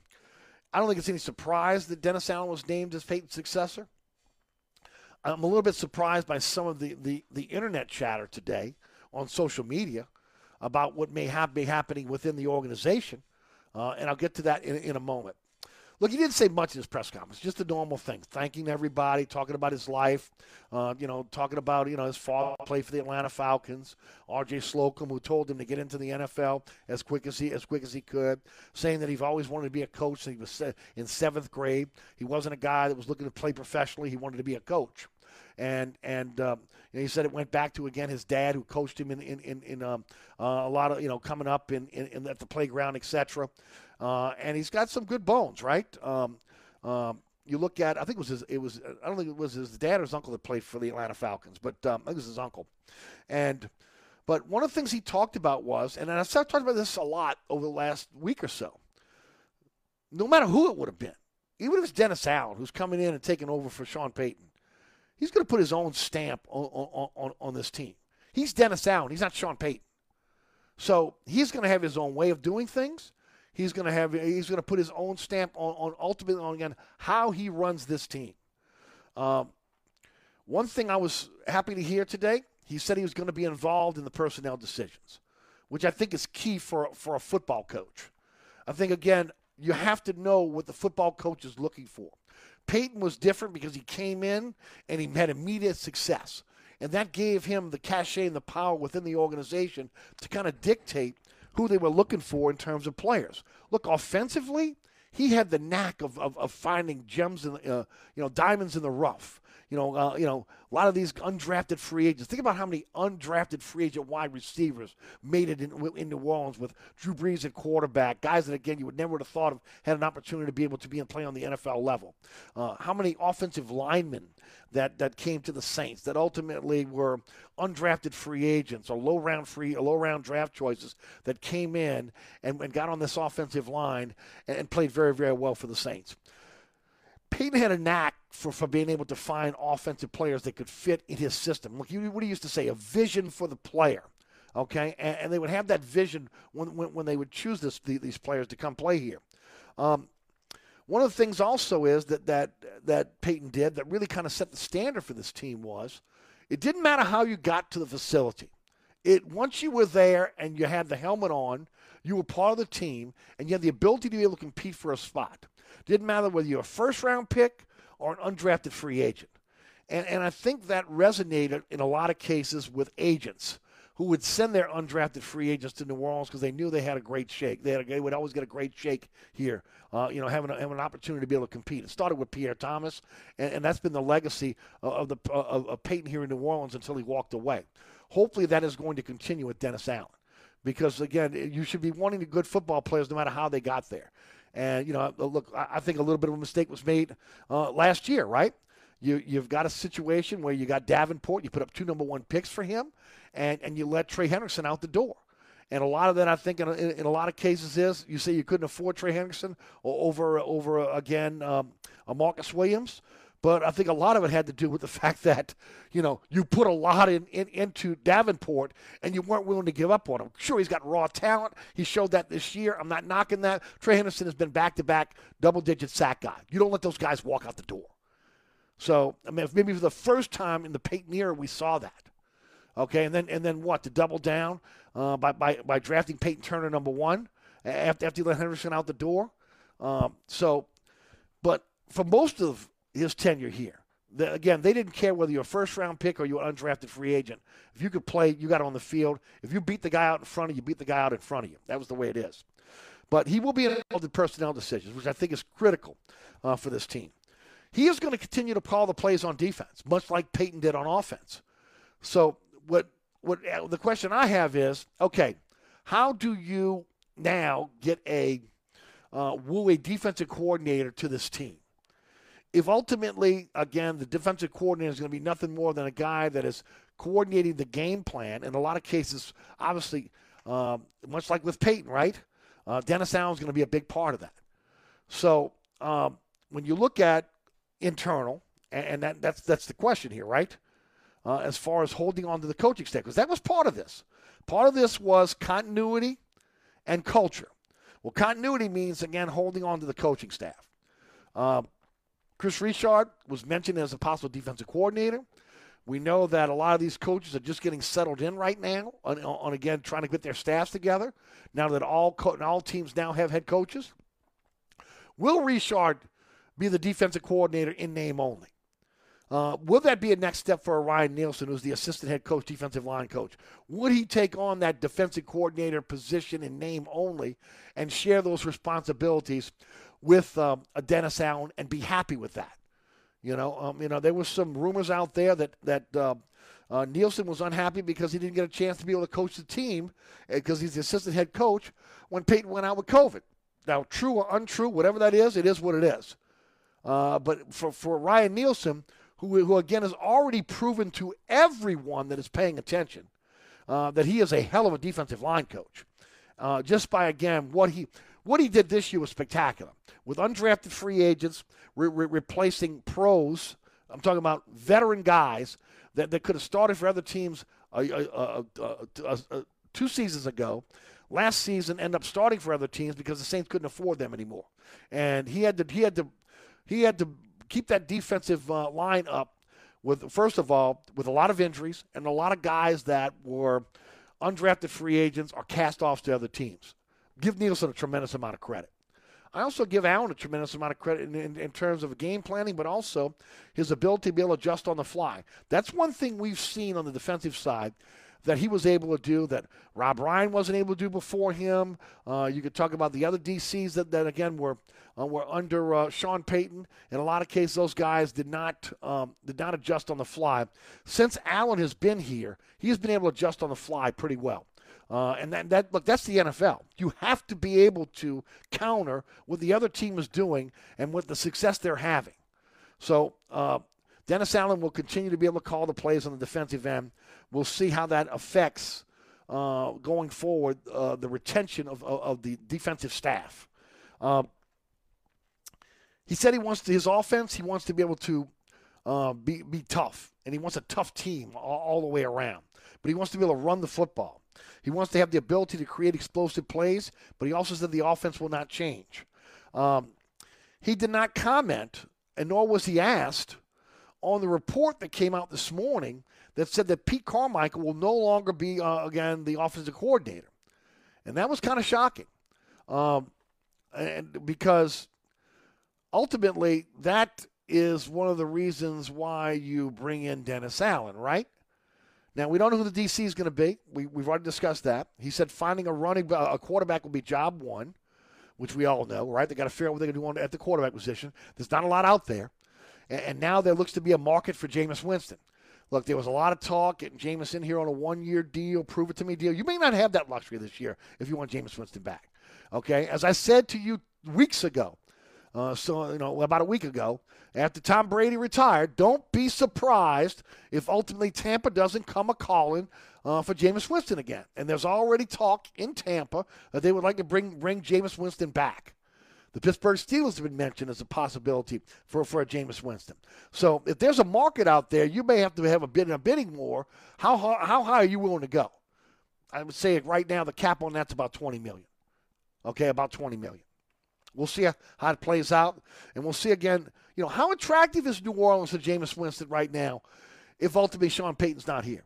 I don't think it's any surprise that Dennis Allen was named as Payton's successor. I'm a little bit surprised by some of the, the, the internet chatter today on social media about what may have be happening within the organization, uh, and I'll get to that in, in a moment. Look, he didn't say much in his press conference, just a normal thing, thanking everybody, talking about his life, uh, you know, talking about, you know, his father played for the Atlanta Falcons, R.J. Slocum, who told him to get into the NFL as quick as he as quick as he could, saying that he's always wanted to be a coach. He was in seventh grade. He wasn't a guy that was looking to play professionally. He wanted to be a coach and and um, he said it went back to again his dad who coached him in in in, in um, uh, a lot of you know coming up in, in, in at the playground, etc. Uh, and he's got some good bones, right? Um, um, you look at, I think it was his, it was, I don't think it was his dad or his uncle that played for the Atlanta Falcons, but um, I think it was his uncle. And, but one of the things he talked about was, and I've talked about this a lot over the last week or so, no matter who it would have been, even if it's Dennis Allen who's coming in and taking over for Sean Payton, he's going to put his own stamp on, on, on, on this team. He's Dennis Allen. He's not Sean Payton. So he's going to have his own way of doing things. He's going to have he's going to put his own stamp on, on ultimately on again how he runs this team. Um, one thing I was happy to hear today, he said he was going to be involved in the personnel decisions, which I think is key for for a football coach. I think again you have to know what the football coach is looking for. Payton was different because he came in and he had immediate success. And that gave him the cachet and the power within the organization to kind of dictate who they were looking for in terms of players. Look, offensively, he had the knack of, of, of finding gems in, uh, you know, diamonds in the rough. You know, uh, you know, a lot of these undrafted free agents. Think about how many undrafted free agent wide receivers made it in, in New Orleans with Drew Brees at quarterback. Guys that again you would never have thought of had an opportunity to be able to be and play on the NFL level. Uh, how many offensive linemen that that came to the Saints that ultimately were undrafted free agents or low round free low round draft choices that came in and, and got on this offensive line and, and played very very well for the Saints. Payton had a knack for, for being able to find offensive players that could fit in his system. Look, what he used to say, a vision for the player. Okay, and, and they would have that vision when, when, when they would choose this, the, these players to come play here. Um, one of the things also is that that that Payton did that really kind of set the standard for this team was it didn't matter how you got to the facility. It once you were there and you had the helmet on, you were part of the team and you had the ability to be able to compete for a spot. Didn't matter whether you're a first round pick or an undrafted free agent. And, and I think that resonated in a lot of cases with agents who would send their undrafted free agents to New Orleans because they knew they had a great shake. They, had a, they would always get a great shake here, uh, you know, having, a, having an opportunity to be able to compete. It started with Pierre Thomas, and, and that's been the legacy of, the, of, of Payton here in New Orleans until he walked away. Hopefully that is going to continue with Dennis Allen because, again, you should be wanting the good football players no matter how they got there. And, you know, look, I think a little bit of a mistake was made uh, last year, right? You, you've got a situation where you got Davenport, you put up two number one picks for him, and, and you let Trey Hendrickson out the door. And a lot of that, I think, in a, in a lot of cases, is you say you couldn't afford Trey Hendrickson over over again um, a Marcus Williams. But I think a lot of it had to do with the fact that, you know, you put a lot in, in, into Davenport and you weren't willing to give up on him. Sure, he's got raw talent. He showed that this year. I'm not knocking that. Trey Hendrickson has been back to back double digit sack guy. You don't let those guys walk out the door. So, I mean, maybe for the first time in the Payton era, we saw that. Okay, and then and then what? To double down uh, by, by by drafting Payton Turner number one after after you let Hendrickson out the door. Um, so, but for most of his tenure here. The, again, they didn't care whether you're a first round pick or you're an undrafted free agent. If you could play, you got on the field. If you beat the guy out in front of you, beat the guy out in front of you. That was the way it is. But he will be involved in personnel decisions, which I think is critical uh, for this team. He is going to continue to call the plays on defense, much like Payton did on offense. So, what what uh, the question I have is, okay, how do you now get a uh, woo a defensive coordinator to this team? If ultimately, again, the defensive coordinator is going to be nothing more than a guy that is coordinating the game plan, in a lot of cases, obviously, um, much like with Payton, right? Uh, Dennis Allen is going to be a big part of that. So um, when you look at internal, and, and that, that's that's the question here, right? Uh, as far as holding on to the coaching staff, because that was part of this. Part of this was continuity and culture. Well, continuity means again holding on to the coaching staff. Um, Kris Richard was mentioned as a possible defensive coordinator. We know that a lot of these coaches are just getting settled in right now on, on again trying to get their staffs together. Now that all co- all teams now have head coaches, will Richard be the defensive coordinator in name only? Uh, will that be a next step for Ryan Nielsen, who's the assistant head coach, defensive line coach? Would he take on that defensive coordinator position in name only and share those responsibilities with um, a Dennis Allen and be happy with that. You know, um, you know, there was some rumors out there that that uh, uh, Nielsen was unhappy because he didn't get a chance to be able to coach the team because uh, he's the assistant head coach when Payton went out with COVID. Now, true or untrue, whatever that is, it is what it is. Uh, but for, for Ryan Nielsen, who, who again has already proven to everyone that is paying attention uh, that he is a hell of a defensive line coach, uh, just by again what he what he did this year was spectacular. With undrafted free agents re- re- replacing pros, I'm talking about veteran guys that, that could have started for other teams uh, uh, uh, two seasons ago. Last season, end up starting for other teams because the Saints couldn't afford them anymore, and he had to he had to he had to keep that defensive line up with first of all with a lot of injuries and a lot of guys that were undrafted free agents or cast offs to other teams. Give Nielsen a tremendous amount of credit. I also give Allen a tremendous amount of credit in, in, in, terms of game planning, but also his ability to be able to adjust on the fly. That's one thing we've seen on the defensive side that he was able to do that Rob Ryan wasn't able to do before him. Uh, you could talk about the other DCs that, that again were uh, were under uh, Sean Payton. In a lot of cases, those guys did not um, did not adjust on the fly. Since Allen has been here, he's been able to adjust on the fly pretty well. Uh, and that, that look, that's the NFL. You have to be able to counter what the other team is doing and what the success they're having. So uh, Dennis Allen will continue to be able to call the plays on the defensive end. We'll see how that affects uh, going forward uh, the retention of, of, of, the defensive staff. Um, he said he wants to, his offense. He wants to be able to uh, be be tough, and he wants a tough team all, all the way around. But he wants to be able to run the football. He wants to have the ability to create explosive plays, but he also said the offense will not change. Um, he did not comment, and nor was he asked, on the report that came out this morning that said that Pete Carmichael will no longer be, uh, again, the offensive coordinator. And that was kind of shocking. Um, and because ultimately, that is one of the reasons why you bring in Dennis Allen, right? Now we don't know who the DC is going to be. We, we've already discussed that. He said finding a running a quarterback will be job one, which we all know, right? They got to figure out what they're going to do at the quarterback position. There's not a lot out there, and, and now there looks to be a market for Jameis Winston. Look, there was a lot of talk getting Jameis in here on a one-year deal, prove it to me deal. You may not have that luxury this year if you want Jameis Winston back. Okay, as I said to you weeks ago, uh, so, you know, about a week ago, after Tom Brady retired, don't be surprised if ultimately Tampa doesn't come a calling uh, for Jameis Winston again. And there's already talk in Tampa that they would like to bring bring Jameis Winston back. The Pittsburgh Steelers have been mentioned as a possibility for, for a Jameis Winston. So if there's a market out there, you may have to have a bid a bidding war. How how high are you willing to go? I would say right now the cap on that's about 20 million. Okay, about 20 million. We'll see how it plays out, and we'll see again. You know how attractive is New Orleans to Jameis Winston right now, if ultimately Sean Payton's not here,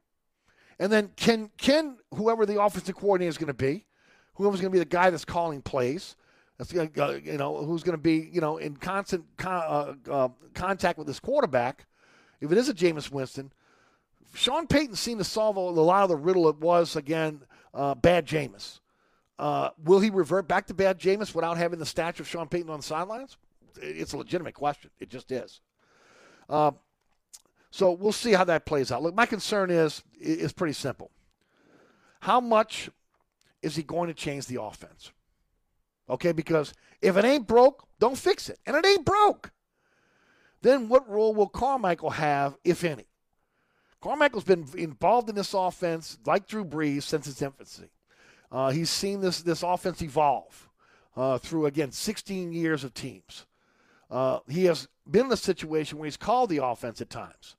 and then can can whoever the offensive coordinator is going to be, whoever's going to be the guy that's calling plays, that's uh, you know who's going to be you know in constant uh, uh, contact with this quarterback. If it is a Jameis Winston, Sean Payton seemed to solve a lot of the riddle. It was again uh, bad Jameis. Uh, will he revert back to bad Jameis without having the stature of Sean Payton on the sidelines? It's a legitimate question. It just is. Uh, so we'll see how that plays out. Look, my concern is is pretty simple. How much is he going to change the offense? Okay, because if it ain't broke, don't fix it. And it ain't broke. Then what role will Carmichael have, if any? Carmichael's been involved in this offense, like Drew Brees, since its infancy. Uh, he's seen this this offense evolve uh, through again 16 years of teams. Uh, he has been in a situation where he's called the offense at times.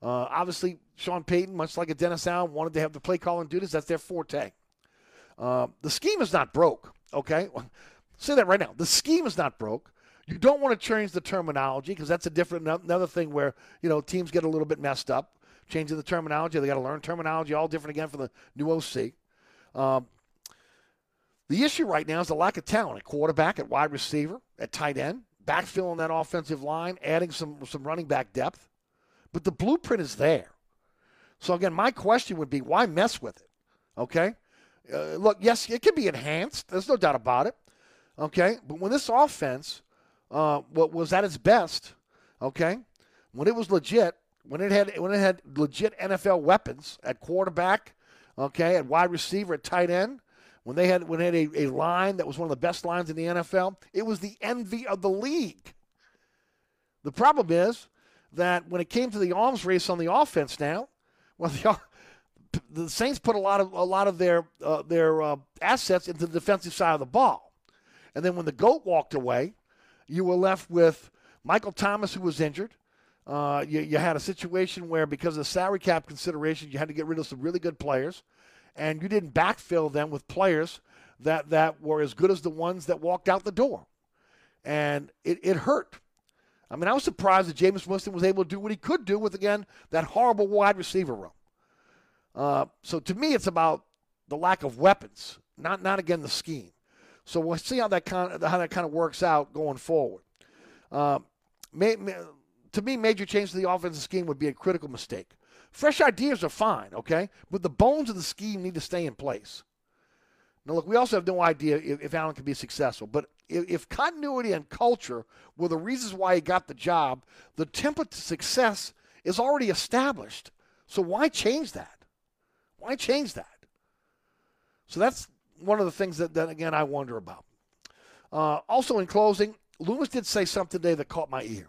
Uh, obviously, Sean Payton, much like a Dennis Allen, wanted to have the play calling duties. That's their forte. Uh, the scheme is not broke. Okay, say that right now. The scheme is not broke. You don't want to change the terminology because that's a different another thing where you know teams get a little bit messed up changing the terminology. They got to learn terminology all different again for the new OC. Um, the issue right now is the lack of talent at quarterback, at wide receiver, at tight end, backfilling that offensive line, adding some some running back depth. But the blueprint is there. So again, my question would be, why mess with it? Okay, uh, look, yes, it can be enhanced. There's no doubt about it. Okay, but when this offense, uh, was at its best, okay, when it was legit, when it had when it had legit NFL weapons at quarterback, okay, at wide receiver, at tight end, when they had when they had a, a line that was one of the best lines in the NFL, it was the envy of the league. The problem is that when it came to the arms race on the offense now, well, the, the Saints put a lot of a lot of their uh, their uh, assets into the defensive side of the ball, And then when the GOAT walked away, you were left with Michael Thomas, who was injured. Uh, you, you had a situation where, because of the salary cap considerations, you had to get rid of some really good players, and you didn't backfill them with players that, that were as good as the ones that walked out the door. And it, it hurt. I mean, I was surprised that Jameis Winston was able to do what he could do with, again, that horrible wide receiver room. Uh, so to me, it's about the lack of weapons, not, not again, the scheme. So we'll see how that kind of, how that kind of works out going forward. Uh, may, may, to me, major change to the offensive scheme would be a critical mistake. Fresh ideas are fine, okay, but the bones of the scheme need to stay in place. Now, look, we also have no idea if, if Allen can be successful, but if, if, continuity and culture were the reasons why he got the job, the template to success is already established. So why change that? Why change that? So that's one of the things that, that again, I wonder about. Uh, also, in closing, Loomis did say something today that caught my ear.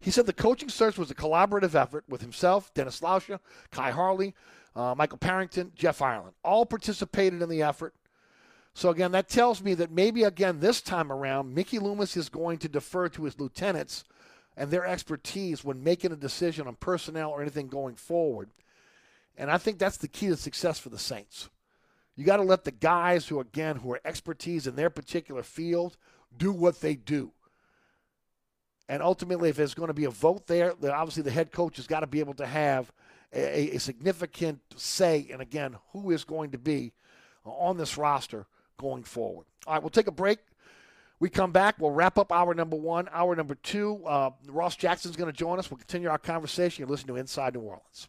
He said the coaching search was a collaborative effort with himself, Dennis Lauscha, Khai Harley, uh, Michael Parrington, Jeff Ireland. All participated in the effort. So, again, that tells me that maybe, again, this time around, Mickey Loomis is going to defer to his lieutenants and their expertise when making a decision on personnel or anything going forward. And I think that's the key to success for the Saints. You got to let the guys who, again, who are expertise in their particular field do what they do. And ultimately, if there's going to be a vote there, then obviously the head coach has got to be able to have a, a significant say And again, who is going to be on this roster going forward. All right, we'll take a break. We come back. We'll wrap up hour number one. Hour number two, uh, Ross Jackson's going to join us. We'll continue our conversation. You listen to Inside New Orleans.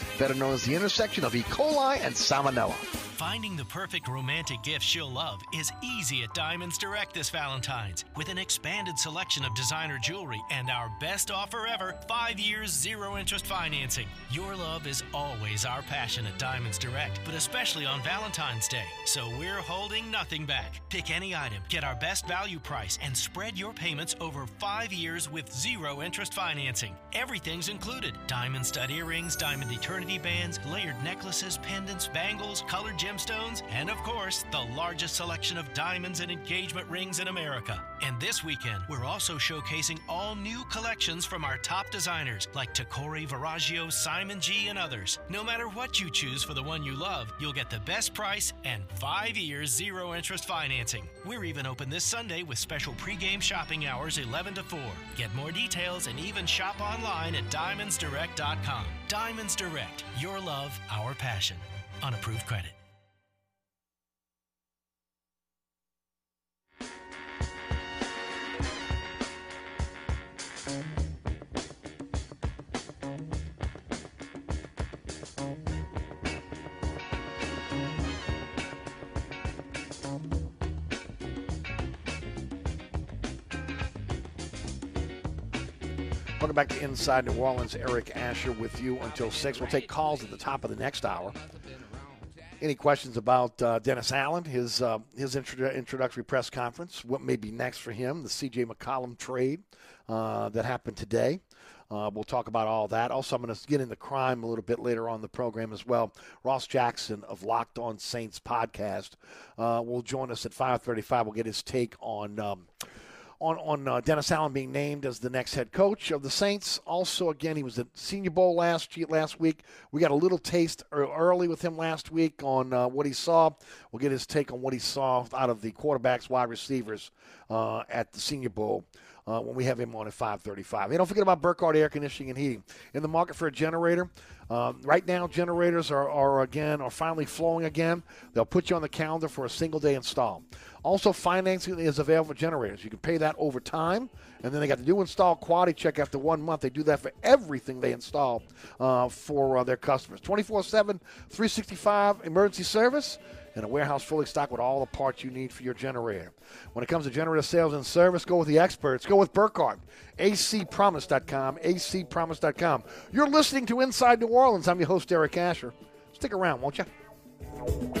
better known as the intersection of E. coli and salmonella. Finding the perfect romantic gift she'll love is easy at Diamonds Direct this Valentine's with an expanded selection of designer jewelry and our best offer ever five years, zero interest financing. Your love is always our passion at Diamonds Direct, but especially on Valentine's Day. So we're holding nothing back. Pick any item, get our best value price, and spread your payments over five years with zero interest financing. Everything's included diamond stud earrings, diamond eternity bands, layered necklaces, pendants, bangles, colored gems gemstones, and of course, the largest selection of diamonds and engagement rings in America. And this weekend, we're also showcasing all new collections from our top designers like Tacori, Verragio, Simon G, and others. No matter what you choose for the one you love, you'll get the best price and five years zero interest financing. We're even open this Sunday with special pregame shopping hours 11 to 4. Get more details and even shop online at diamondsdirect.com. Diamonds Direct, your love, our passion. Unapproved credit. Welcome back to Inside New Orleans. Eric Asher with you until 6. We'll take calls at the top of the next hour. any questions about uh, Dennis Allen, his uh, his introdu- introductory press conference, what may be next for him, the C.J. McCollum trade uh, that happened today. Uh, we'll talk about all that. Also, I'm going to get into crime a little bit later on the program as well. Ross Jackson of Locked On Saints podcast uh, will join us at 5:35. We'll get his take on. Um, on, on uh, Dennis Allen being named as the next head coach of the Saints. Also, again, he was at Senior Bowl last last week. We got a little taste early with him last week on uh, what he saw. We'll get his take on what he saw out of the quarterbacks, wide receivers uh, at the Senior Bowl uh, when we have him on at 5:35. And don't forget about Burkhardt Air Conditioning and Heating. In the market for a generator, um, right now generators are, are again are finally flowing again. They'll put you on the calendar for a single day install. Also, financing is available for generators. You can pay that over time, and then they got the new install quality check after one month. They do that for everything they install uh, for uh, their customers. 24 7, 365 emergency service and a warehouse fully stocked with all the parts you need for your generator. When it comes to generator sales and service, go with the experts. Go with Burkhardt. acpromise.com, acpromise.com. You're listening to Inside New Orleans. I'm your host, Eric Asher. Stick around, won't you?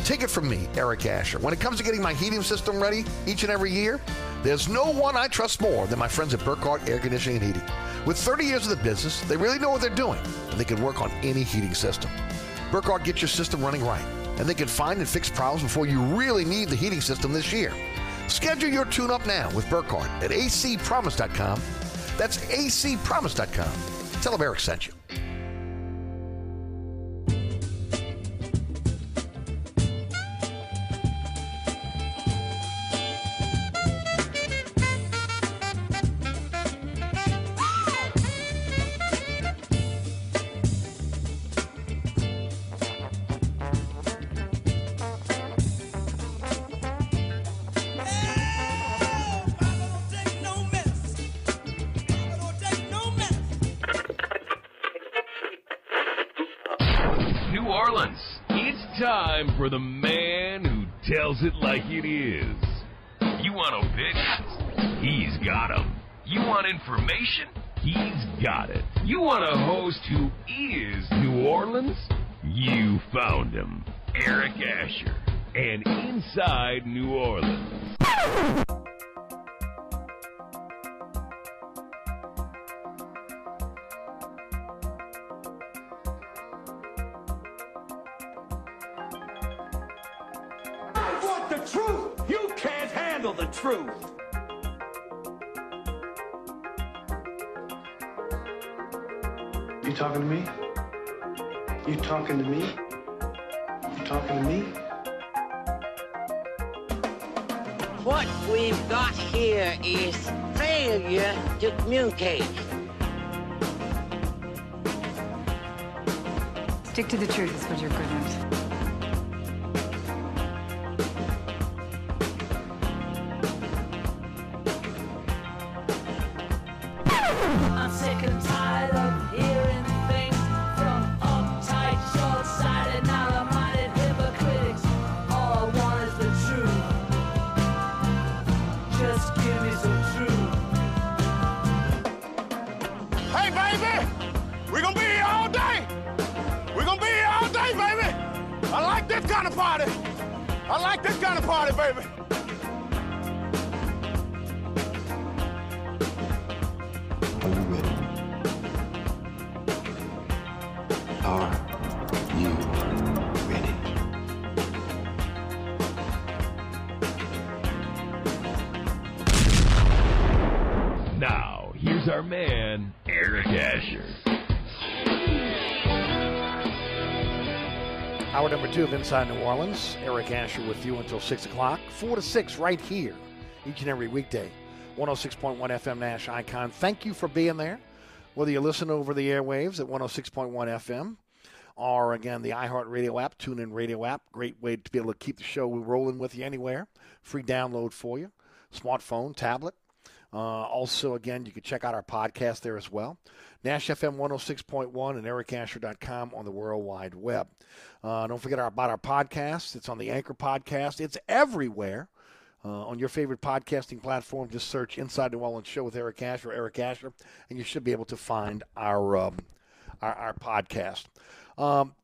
Take it from me, Eric Asher. When it comes to getting my heating system ready each and every year, there's no one I trust more than my friends at Burkhardt Air Conditioning and Heating. With 30 years of the business, they really know what they're doing, and they can work on any heating system. Burkhardt gets your system running right, and they can find and fix problems before you really need the heating system this year. Schedule your tune up now with Burkhardt at acpromise.com. That's acpromise.com. Tell them Eric sent you. Two of Inside New Orleans. Eric Asher with you until 6 o'clock. 4 to 6 right here, each and every weekday. 106.1 FM Nash Icon. Thank you for being there. Whether you listen over the airwaves at 106.1 FM or, again, the iHeartRadio app, TuneIn Radio app. Great way to be able to keep the show rolling with you anywhere. Free download for you. Smartphone, tablet. Uh, also, again, you can check out our podcast there as well. Nash FM 106.1 and ericasher.com on the World Wide Web. Uh, don't forget our, about our podcast. It's on the Anchor Podcast. It's everywhere. Uh, on your favorite podcasting platform, just search Inside New Orleans Show with Eric Asher or Eric Asher, and you should be able to find our um, our, our, podcast. Um,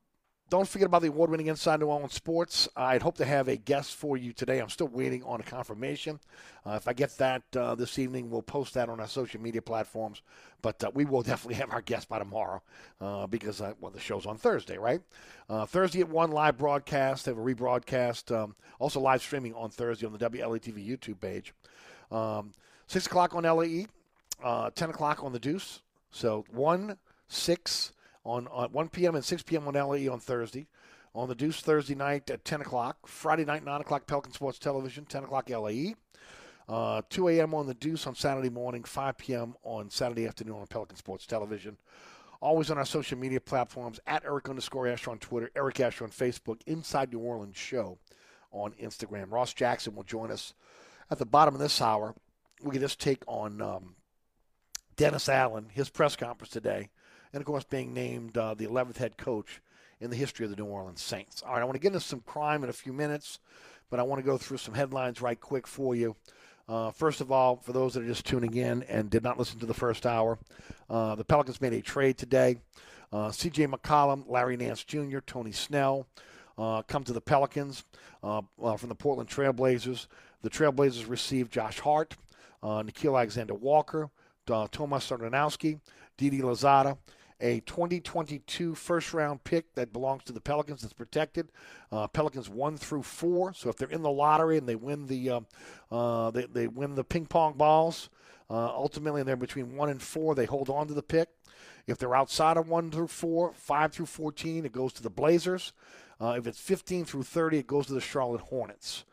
don't forget about the award winning Inside New Orleans Sports. I'd hope to have a guest for you today. I'm still waiting on a confirmation. Uh, if I get that uh, this evening, we'll post that on our social media platforms. But uh, we will definitely have our guest by tomorrow uh, because, uh, well, the show's on Thursday, right? Uh, Thursday at 1, live broadcast. They have a rebroadcast. Um, also, live streaming on Thursday on the WLATV YouTube page. Um, 6 o'clock on LAE, 10 o'clock on the Deuce. So 1, 6, on, on 1 p.m. and 6 p.m. on LAE on Thursday. On the Deuce Thursday night at 10 o'clock. Friday night, 9 o'clock, Pelican Sports Television, 10 o'clock LAE. Uh, 2 a.m. on the Deuce on Saturday morning, 5 p.m. on Saturday afternoon on Pelican Sports Television. Always on our social media platforms at Eric underscore Asher on Twitter, Eric Asher on Facebook, Inside New Orleans Show on Instagram. Ross Jackson will join us at the bottom of this hour. We get just take on um, Dennis Allen, his press conference today and of course being named uh, the 11th head coach in the history of the New Orleans Saints. All right, I want to get into some crime in a few minutes, but I want to go through some headlines right quick for you. Uh, first of all, for those that are just tuning in and did not listen to the first hour, uh, the Pelicans made a trade today. Uh, C.J. McCollum, Larry Nance Jr., Tony Snell uh, come to the Pelicans uh, from the Portland Trailblazers. The Trailblazers received Josh Hart, Nickeil Alexander Walker, Tomas Satoransky, Didi Louzada, a 2022 first round pick that belongs to the Pelicans that's protected. Uh, Pelicans one through four. So if they're in the lottery and they win the uh, uh, they, they win the ping pong balls, uh, ultimately and they're between one and four, they hold on to the pick. If they're outside of one through four, five through 14, it goes to the Blazers. Uh, if it's 15 through 30, it goes to the Charlotte Hornets.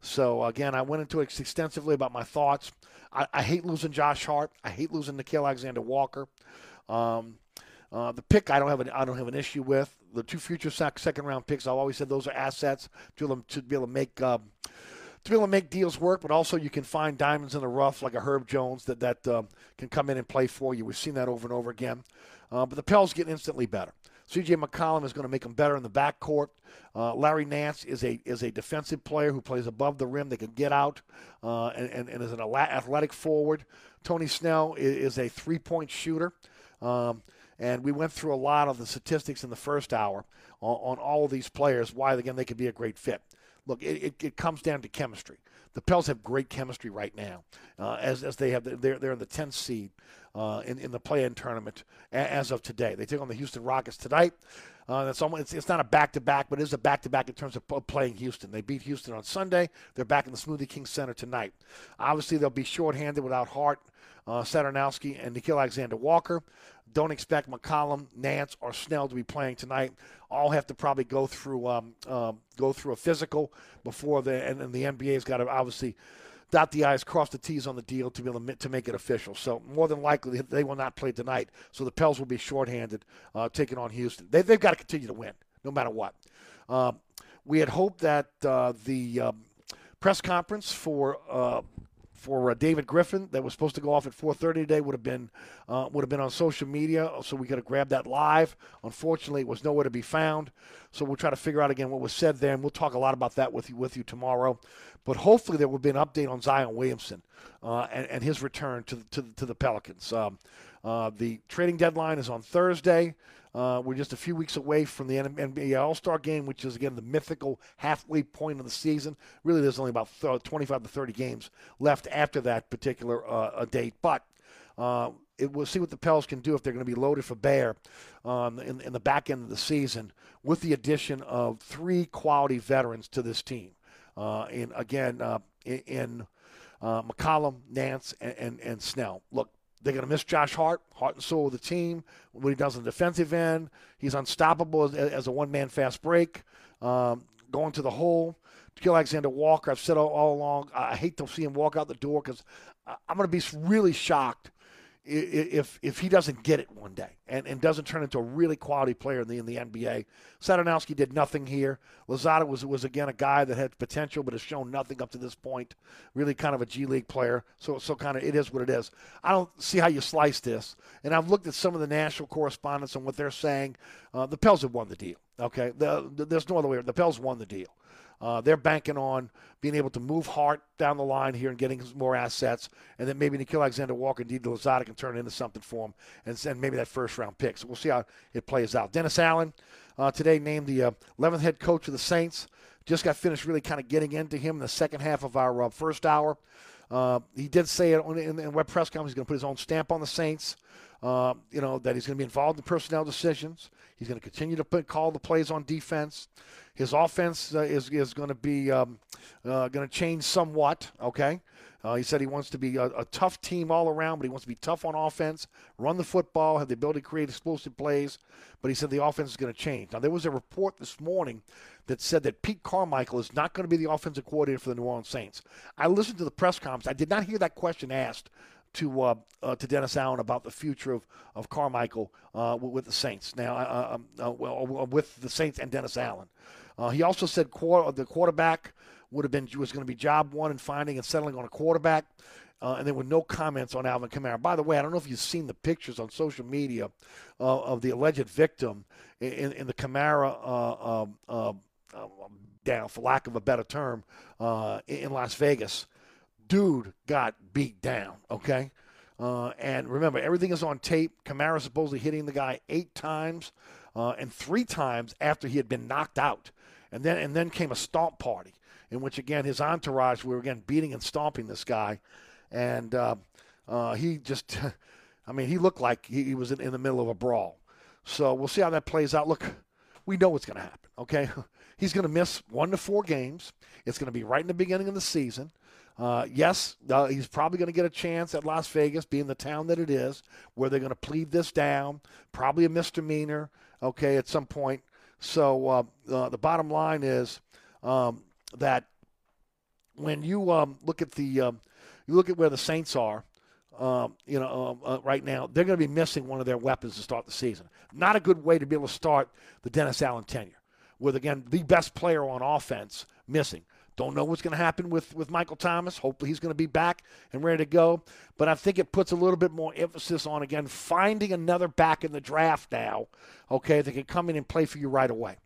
So again, I went into it extensively about my thoughts. I, I hate losing Josh Hart. I hate losing Nickeil Alexander Walker. Um, uh, the pick I don't have an I don't have an issue with the two future second round picks. I've always said those are assets to to, be able to make um, to be able to make deals work. But also you can find diamonds in the rough like a Herb Jones that that um, can come in and play for you. We've seen that over and over again. Uh, but the Pels get instantly better. C.J. McCollum is going to make them better in the backcourt. Uh, Larry Nance is a is a defensive player who plays above the rim. They can get out uh, and, and, and, is an athletic forward. Tony Snell is, is a three point shooter. Um, and we went through a lot of the statistics in the first hour on, on all of these players, why, again, they could be a great fit. Look, it, it, it comes down to chemistry. The Pels have great chemistry right now, uh, as, as they have. They're, they're in the 10th seed uh, in, in the play-in tournament as of today. They take on the Houston Rockets tonight. Uh, almost, it's, it's not a back-to-back, but it is a back-to-back in terms of playing Houston. They beat Houston on Sunday. They're back in the Smoothie King Center tonight. Obviously, they'll be shorthanded without Hart, uh, Satoransky, and Nickeil Alexander Walker. Don't expect McCollum, Nance, or Snell to be playing tonight. All have to probably go through um, um, go through a physical before the and, and the NBA's got to obviously dot the i's, cross the t's on the deal to be able to, to make it official. So more than likely they will not play tonight. So the Pels will be shorthanded, uh, taking on Houston. They, have got to continue to win no matter what. Uh, we had hoped that uh, the um, press conference for uh, for uh, David Griffin that was supposed to go off at 4:30 today would have been uh, would have been on social media, so we could have grabbed that live. Unfortunately, it was nowhere to be found. So we'll try to figure out again what was said there, and we'll talk a lot about that with you with you tomorrow. But hopefully, there will be an update on Zion Williamson uh, and, and, his return to to, to the Pelicans. Um, uh, the trading deadline is on Thursday. Uh, we're just a few weeks away from the NBA All Star game, which is, again, the mythical halfway point of the season. Really, there's only about 25 to 30 games left after that particular uh, date. But uh, it, we'll see what the Pels can do if they're going to be loaded for bear um, in, in, the back end of the season with the addition of three quality veterans to this team. Uh, and again, uh, in, in uh, McCollum, Nance, and, and, and Snell. Look, they're going to miss Josh Hart, heart and soul of the team. What he does on the defensive end, he's unstoppable as, as a one-man fast break, um, going to the hole. Nickeil Alexander Walker, I've said all, all along, I hate to see him walk out the door because I'm going to be really shocked if if he doesn't get it one day and, and doesn't turn into a really quality player in the in the NBA. Satoranowski did nothing here. Louzada was was again a guy that had potential but has shown nothing up to this point. Really kind of a G League player. So so kind of it is what it is. I don't see how you slice this. And I've looked at some of the national correspondents and what they're saying. Uh, the Pels have won the deal. Okay, the, the, there's no other way. The Pels won the deal. Uh, they're banking on being able to move Hart down the line here and getting more assets, and then maybe Nickeil Alexander Walker and Didi Louzada can turn into something for him, and send maybe that first round pick. So we'll see how it plays out. Dennis Allen uh, today named the uh, 11th head coach of the Saints. Just got finished really kind of getting into him in the second half of our uh, first hour. Uh, he did say it in, the web press conference he's going to put his own stamp on the Saints. Uh, you know that he's going to be involved in personnel decisions. He's going to continue to put, call the plays on defense. His offense uh, is is going to be um, uh, going to change somewhat. Okay. Uh, he said he wants to be a, a, tough team all around, but he wants to be tough on offense, run the football, have the ability to create explosive plays. But he said the offense is going to change. Now, there was a report this morning that said that Pete Carmichael is not going to be the offensive coordinator for the New Orleans Saints. I listened to the press conference. I did not hear that question asked to uh, uh, to Dennis Allen about the future of of Carmichael uh, with the Saints. Now, uh, well, with the Saints and Dennis Allen. Uh, he also said quarter, the quarterback would have been was going to be job one in finding and settling on a quarterback. Uh, and there were no comments on Alvin Kamara. By the way, I don't know if you've seen the pictures on social media of the alleged victim in, in the Kamara uh, um, um, down, for lack of a better term, uh, in Las Vegas. Dude got beat down. Okay. Uh, and remember, everything is on tape. Kamara supposedly hitting the guy eight times uh, and three times after he had been knocked out. And then and then came a stomp party in which again his entourage were again beating and stomping this guy, and uh, uh, he just, I mean, he looked like he, he was in, in, the middle of a brawl. So we'll see how that plays out. Look, we know what's going to happen. Okay, he's going to miss one to four games. It's going to be right in the beginning of the season. Uh, yes, uh, he's probably going to get a chance at Las Vegas, being the town that it is, where they're going to plead this down. Probably a misdemeanor, okay, at some point. So uh, uh, the bottom line is um, that when you um, look at the um, you look at where the Saints are, um, you know, um, uh, right now they're going to be missing one of their weapons to start the season. Not a good way to be able to start the Dennis Allen tenure, with again the best player on offense missing. Don't know what's going to happen with, with Michael Thomas. Hopefully, he's going to be back and ready to go. But I think it puts a little bit more emphasis on, again, finding another back in the draft now, okay, that can come in and play for you right away.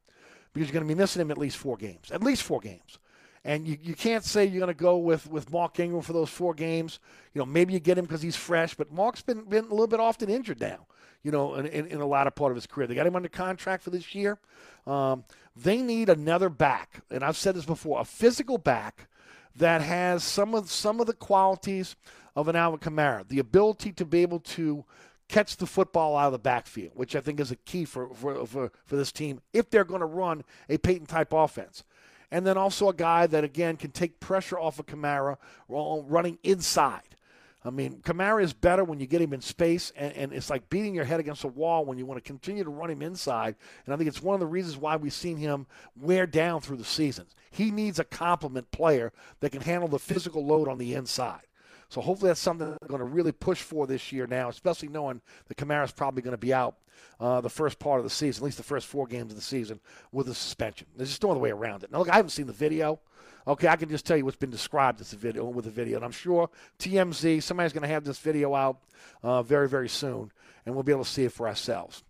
Because you're going to be missing him at least four games. At least four games. And you, you can't say you're going to go with, with Mark Ingram for those four games. You know, maybe you get him because he's fresh, but Mark's been, been a little bit often injured now, you know, in, in, in a latter part of his career. They got him under contract for this year. Um, they need another back, and I've said this before, a physical back that has some of some of the qualities of an Alvin Kamara, the ability to be able to catch the football out of the backfield, which I think is a key for for, for, for this team if they're going to run a Payton type offense. And then also a guy that again can take pressure off of Kamara running inside. I mean, Kamara is better when you get him in space, and, and, it's like beating your head against a wall when you want to continue to run him inside. And I think it's one of the reasons why we've seen him wear down through the seasons. He needs a complement player that can handle the physical load on the inside. So hopefully that's something they're going to really push for this year now, especially knowing that Kamara's probably going to be out uh, the first part of the season, at least the first four games of the season, with a suspension. There's just no other way around it. Now, look, I haven't seen the video. Okay, I can just tell you what's been described as a video with the video, and I'm sure TMZ, somebody's going to have this video out uh, very, very soon, and we'll be able to see it for ourselves.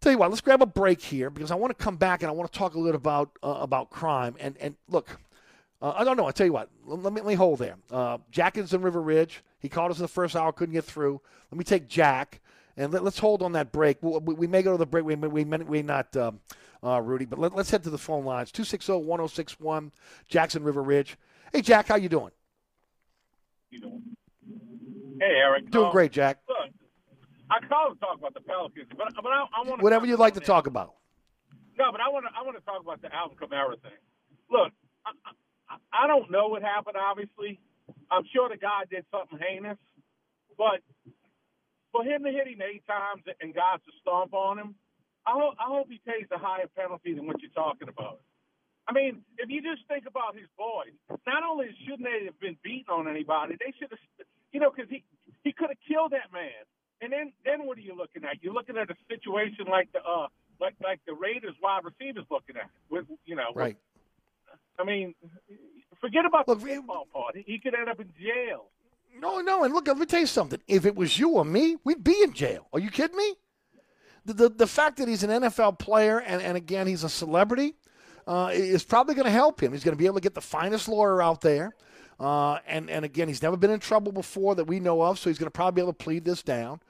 Tell you what, let's grab a break here because I want to come back and I want to talk a little about uh, about crime. And and look, uh, I don't know. I tell you what. Let me, let me hold there. Uh, Jack is in River Ridge. He called us in the first hour. Couldn't get through. Let me take Jack and let, us hold on that break. We, we, we, may go to the break. We may, we may, we not, um, uh, Rudy. But let, us head to the phone lines. 260-1061, Jackson River Ridge. Hey, Jack, how you doing? You doing? Hey, Eric. Doing um, great, Jack. Look, I called to talk about the Pelicans, but, but I, I want whatever you'd like to talk about. No, but I want to I want to talk about the Alvin Kamara thing. Look, I, I, I don't know what happened. Obviously, I'm sure the guy did something heinous, but for him to hit him eight times and guys to stomp on him, I hope I hope he pays a higher penalty than what you're talking about. I mean, if you just think about his boys, not only shouldn't they have been beaten on anybody, they should have, you know, because he he could have killed that man. And then then what are you looking at? You're looking at a situation like the uh like like the Raiders wide receivers looking at with you know right. I mean, forget about the football part. He, he could end up in jail. No, no, and look, let me tell you something. If it was you or me, we'd be in jail. Are you kidding me? The, the, the fact that he's an NFL player and, and again, he's a celebrity uh, is probably going to help him. He's going to be able to get the finest lawyer out there. Uh, and, and again, he's never been in trouble before that we know of, so he's going to probably be able to plead this down.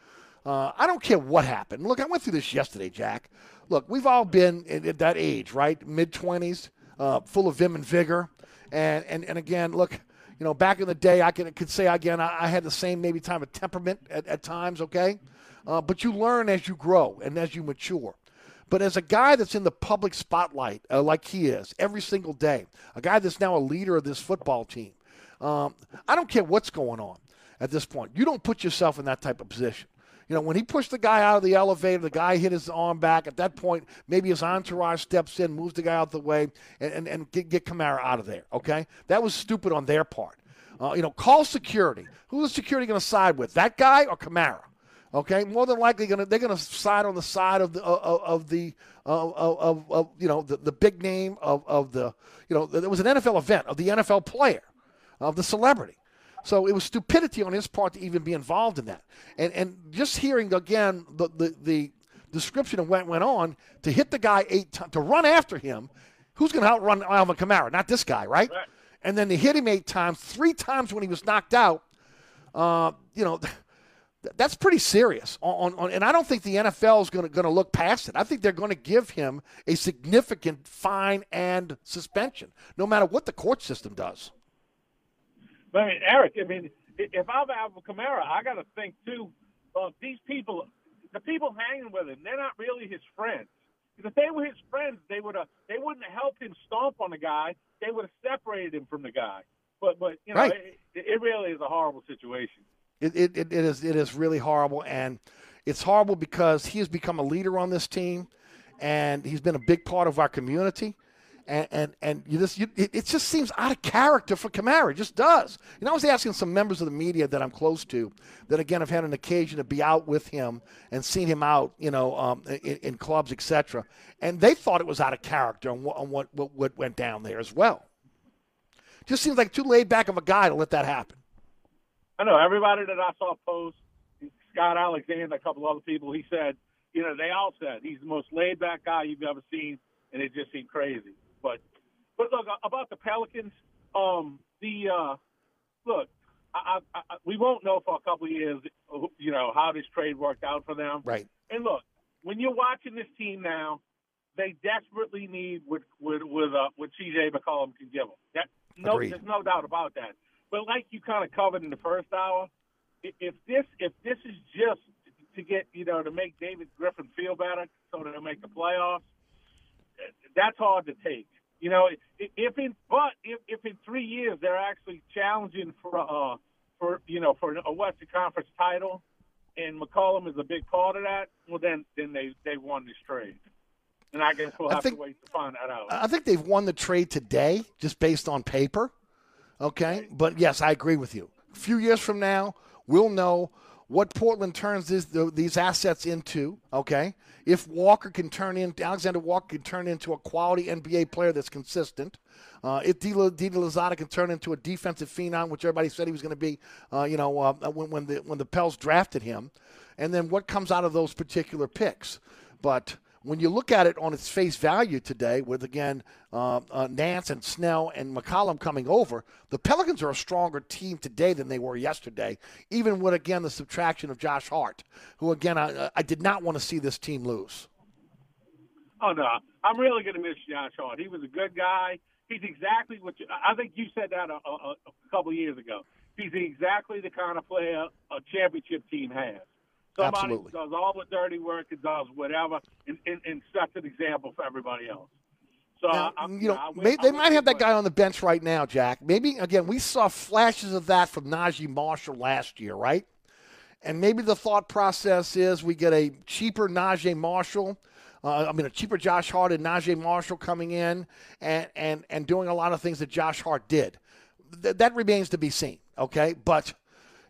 Uh, I don't care what happened. Look, I went through this yesterday, Jack. Look, we've all been at, at that age, right? Mid 20s, uh, full of vim and vigor. And, and, and again, look, you know, back in the day, I could, could say again, I, I had the same maybe time of temperament at, at times, okay? Uh, but you learn as you grow and as you mature. But as a guy that's in the public spotlight, uh, like he is, every single day, a guy that's now a leader of this football team, um, I don't care what's going on at this point. You don't put yourself in that type of position. You know, when he pushed the guy out of the elevator, the guy hit his arm back. At that point, maybe his entourage steps in, moves the guy out of the way, and, and, and get, get Kamara out of there, okay? That was stupid on their part. Uh, you know, call security. Who's the security going to side with, that guy or Kamara? Okay, more than likely gonna they're gonna side on the side of the of, of the of, of, of, you know the, the big name of, of the you know there was an NFL event of the NFL player of the celebrity. So it was stupidity on his part to even be involved in that. And and just hearing again the the, the description of what went on to hit the guy eight times to run after him, who's going to outrun Alvin Kamara? Not this guy, right? right? And then to hit him eight times, three times when he was knocked out. Uh, you know. That's pretty serious. On, on, and I don't think the NFL is going to look past it. I think they're going to give him a significant fine and suspension, no matter what the court system does. But I mean, Eric, I mean, if I'm Alvin Kamara, I got to think too. Uh, these people, the people hanging with him, they're not really his friends. If they were his friends, they would have they wouldn't have helped him stomp on the guy. They would have separated him from the guy. But but you know, right. it, it really is a horrible situation. It, it, it is it is really horrible, and it's horrible because he has become a leader on this team, and he's been a big part of our community. And and, and you just you, it, it, just seems out of character for Kamara. It just does. Know, I was asking some members of the media that I'm close to, that again have had an occasion to be out with him and seen him out, you know, um, in, in, clubs, etc. And they thought it was out of character on what, on what, what what went down there as well. Just seems like too laid back of a guy to let that happen. I know everybody that I saw post, Scott Alexander, a couple other people, he said, you know, they all said he's the most laid back guy you've ever seen, and it just seemed crazy. But, but look about the Pelicans, um, the uh, look, I, I, I, we won't know for a couple of years, you know, how this trade worked out for them. Right. And look, when you're watching this team now, they desperately need what with with uh, what CJ McCollum can give them. That no, Agreed. there's no doubt about that. But like you kind of covered in the first hour, if this if this is just to get you know to make David Griffin feel better so that they'll make the playoffs, that's hard to take. You know, if in but if, if in three years they're actually challenging for uh for you know for a Western Conference title, and McCollum is a big part of that, well then then they they won this trade. And I guess we'll have think, to wait to find that out. I think they've won the trade today, just based on paper. Okay, but yes, I agree with you. A few years from now, we'll know what Portland turns this, these assets into. Okay, if Walker can turn in, Alexander Walker can turn into a quality NBA player that's consistent. Uh, if Didi Louzada can turn into a defensive phenom, which everybody said he was going to be, uh, you know, uh, when, when the when the Pels drafted him, and then what comes out of those particular picks. But when you look at it on its face value today, with again uh, uh, Nance and Snell and McCollum coming over, the Pelicans are a stronger team today than they were yesterday. Even with again the subtraction of Josh Hart, who again I, I did not want to see this team lose. Oh no, I'm really going to miss Josh Hart. He was a good guy. He's exactly what you, I think you said that a, a, a couple years ago. He's exactly the kind of player a championship team has. Somebody Absolutely. does all the dirty work and does whatever and, and, and sets an example for everybody else. So now, I, you know, I, I, may, they might have that guy on the bench right now, Jack. Maybe again, we saw flashes of that from Naji Marshall last year, right? And maybe the thought process is we get a cheaper Naji Marshall. Uh, I mean, a cheaper Josh Hart and Naji Marshall coming in and, and, and doing a lot of things that Josh Hart did. Th- that remains to be seen, okay? But,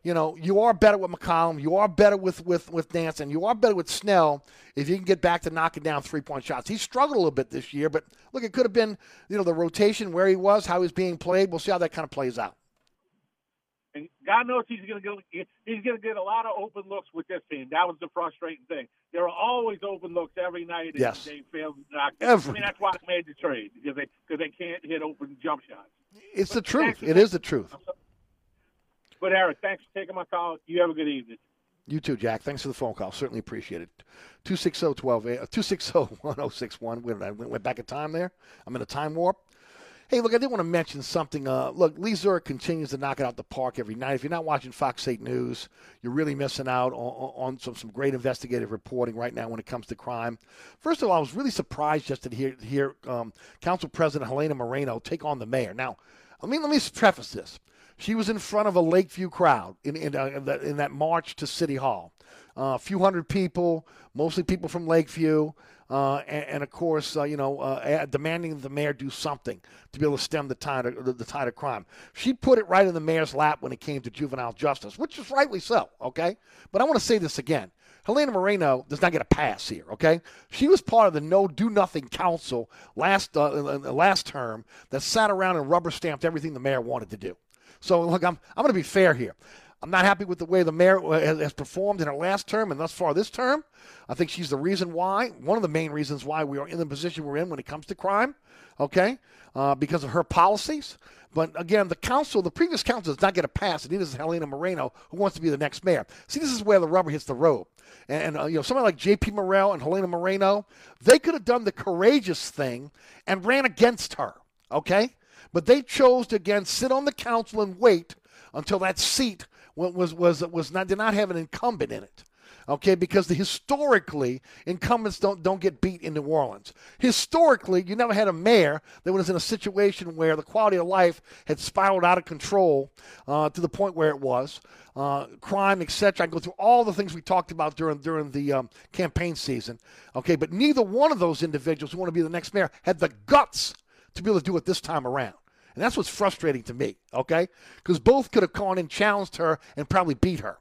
you know, you are better with McCollum. You are better with, with, with and you are better with Snell if you can get back to knocking down three point shots. He struggled a little bit this year, but look, it could have been, you know, the rotation, where he was, how he was being played. We'll see how that kind of plays out. And God knows he's going to get he's going to get a lot of open looks with this team. That was the frustrating thing. There are always open looks every night. And Yes. they fail to knock. Every I mean, that's why they made the trade because they because they can't hit open jump shots. It's the truth. It is the truth. But Eric, thanks for taking my call. You have a good evening. You too, Jack. Thanks for the phone call. Certainly appreciate it. 260-12, 260-1061. Where I went back in time there? I'm in a time warp. Hey, look, I did want to mention something. Uh, look, Lee Zurik continues to knock it out the park every night. If you're not watching Fox 8 News, you're really missing out on, on some, some great investigative reporting right now when it comes to crime. First of all, I was really surprised just to hear, hear um, Council President Helena Moreno take on the mayor. Now, let me, let me preface this. She was in front of a Lakeview crowd in, in, uh, in, that, in that march to City Hall. Uh, a few hundred people, mostly people from Lakeview, uh, and, and of course, uh, you know, uh, demanding the mayor do something to be able to stem the tide of, the, the tide of crime. She put it right in the mayor's lap when it came to juvenile justice, which is rightly so. Okay, but I want to say this again. Helena Moreno does not get a pass here. Okay, she was part of the No Do Nothing Council last uh, last term that sat around and rubber stamped everything the mayor wanted to do. So look, I'm I'm going to be fair here. I'm not happy with the way the mayor uh, has, performed in her last term and thus far this term. I think she's the reason why, one of the main reasons why we are in the position we're in when it comes to crime. Okay, uh, because of her policies. But again, the council, the previous council, does not get a pass, and neither does Helena Moreno, who wants to be the next mayor. See, this is where the rubber hits the road. And, and uh, you know, someone like J.P. Morrell and Helena Moreno, they could have done the courageous thing and ran against her. Okay, but they chose to again sit on the council and wait until that seat was was was, not did not have an incumbent in it. Okay, because the, historically incumbents don't don't get beat in New Orleans. Historically, you never had a mayor that was in a situation where the quality of life had spiraled out of control uh, to the point where it was uh, crime, etc. I go through all the things we talked about during during the um, campaign season. Okay, but neither one of those individuals who want to be the next mayor had the guts to be able to do it this time around. And that's what's frustrating to me, okay? Because both could have gone and challenged her and probably beat her.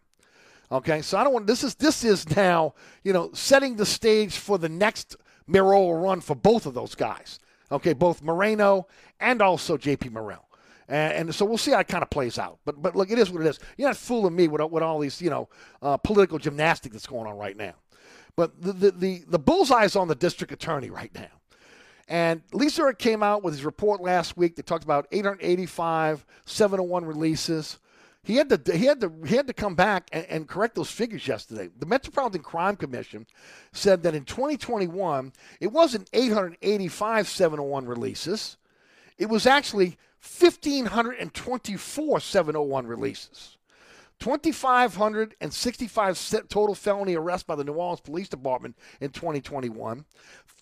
Okay, so I don't want this is this is now, you know, setting the stage for the next mayoral run for both of those guys. Okay, both Moreno and also JP Morrell. And, and so we'll see how it kind of plays out. But but look, it is what it is. You're not fooling me with, with all these, you know, uh, political gymnastics that's going on right now. But the, the, the, the bullseye is on the district attorney right now. And Lee Zurik came out with his report last week that talked about 885 701 releases. He had to he had to he had to come back and, and, correct those figures yesterday. The Metropolitan Crime Commission said that in 2021 it wasn't 885 701 releases. It was actually 1524 701 releases. 2,565 total felony arrests by the New Orleans Police Department in 2021.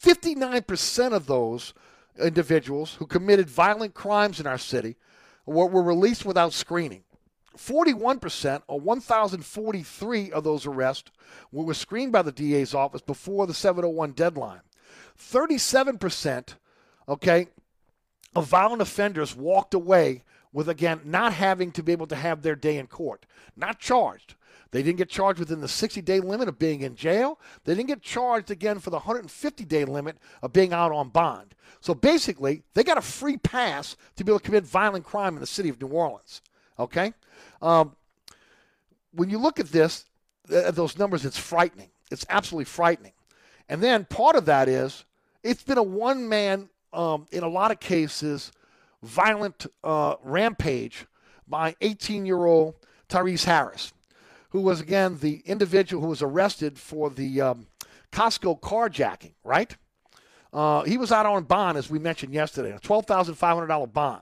59% of those individuals who committed violent crimes in our city were, were released without screening. 41%, or 1,043 of those arrests, were screened by the DA's office before the 701 deadline. 37%, okay, of violent offenders walked away with, again, not having to be able to have their day in court, not charged. They didn't get charged within the 60 day limit of being in jail. They didn't get charged again for the 150 day limit of being out on bond. So basically, they got a free pass to be able to commit violent crime in the city of New Orleans. Okay? Um, when you look at this, at those numbers, it's frightening. It's absolutely frightening. And then part of that is it's been a one man, um, in a lot of cases, violent uh, rampage by 18 year old Tyrese Harris, who was, again, the individual who was arrested for the um, Costco carjacking, right? Uh, he was out on bond, as we mentioned yesterday, a $12,500 bond.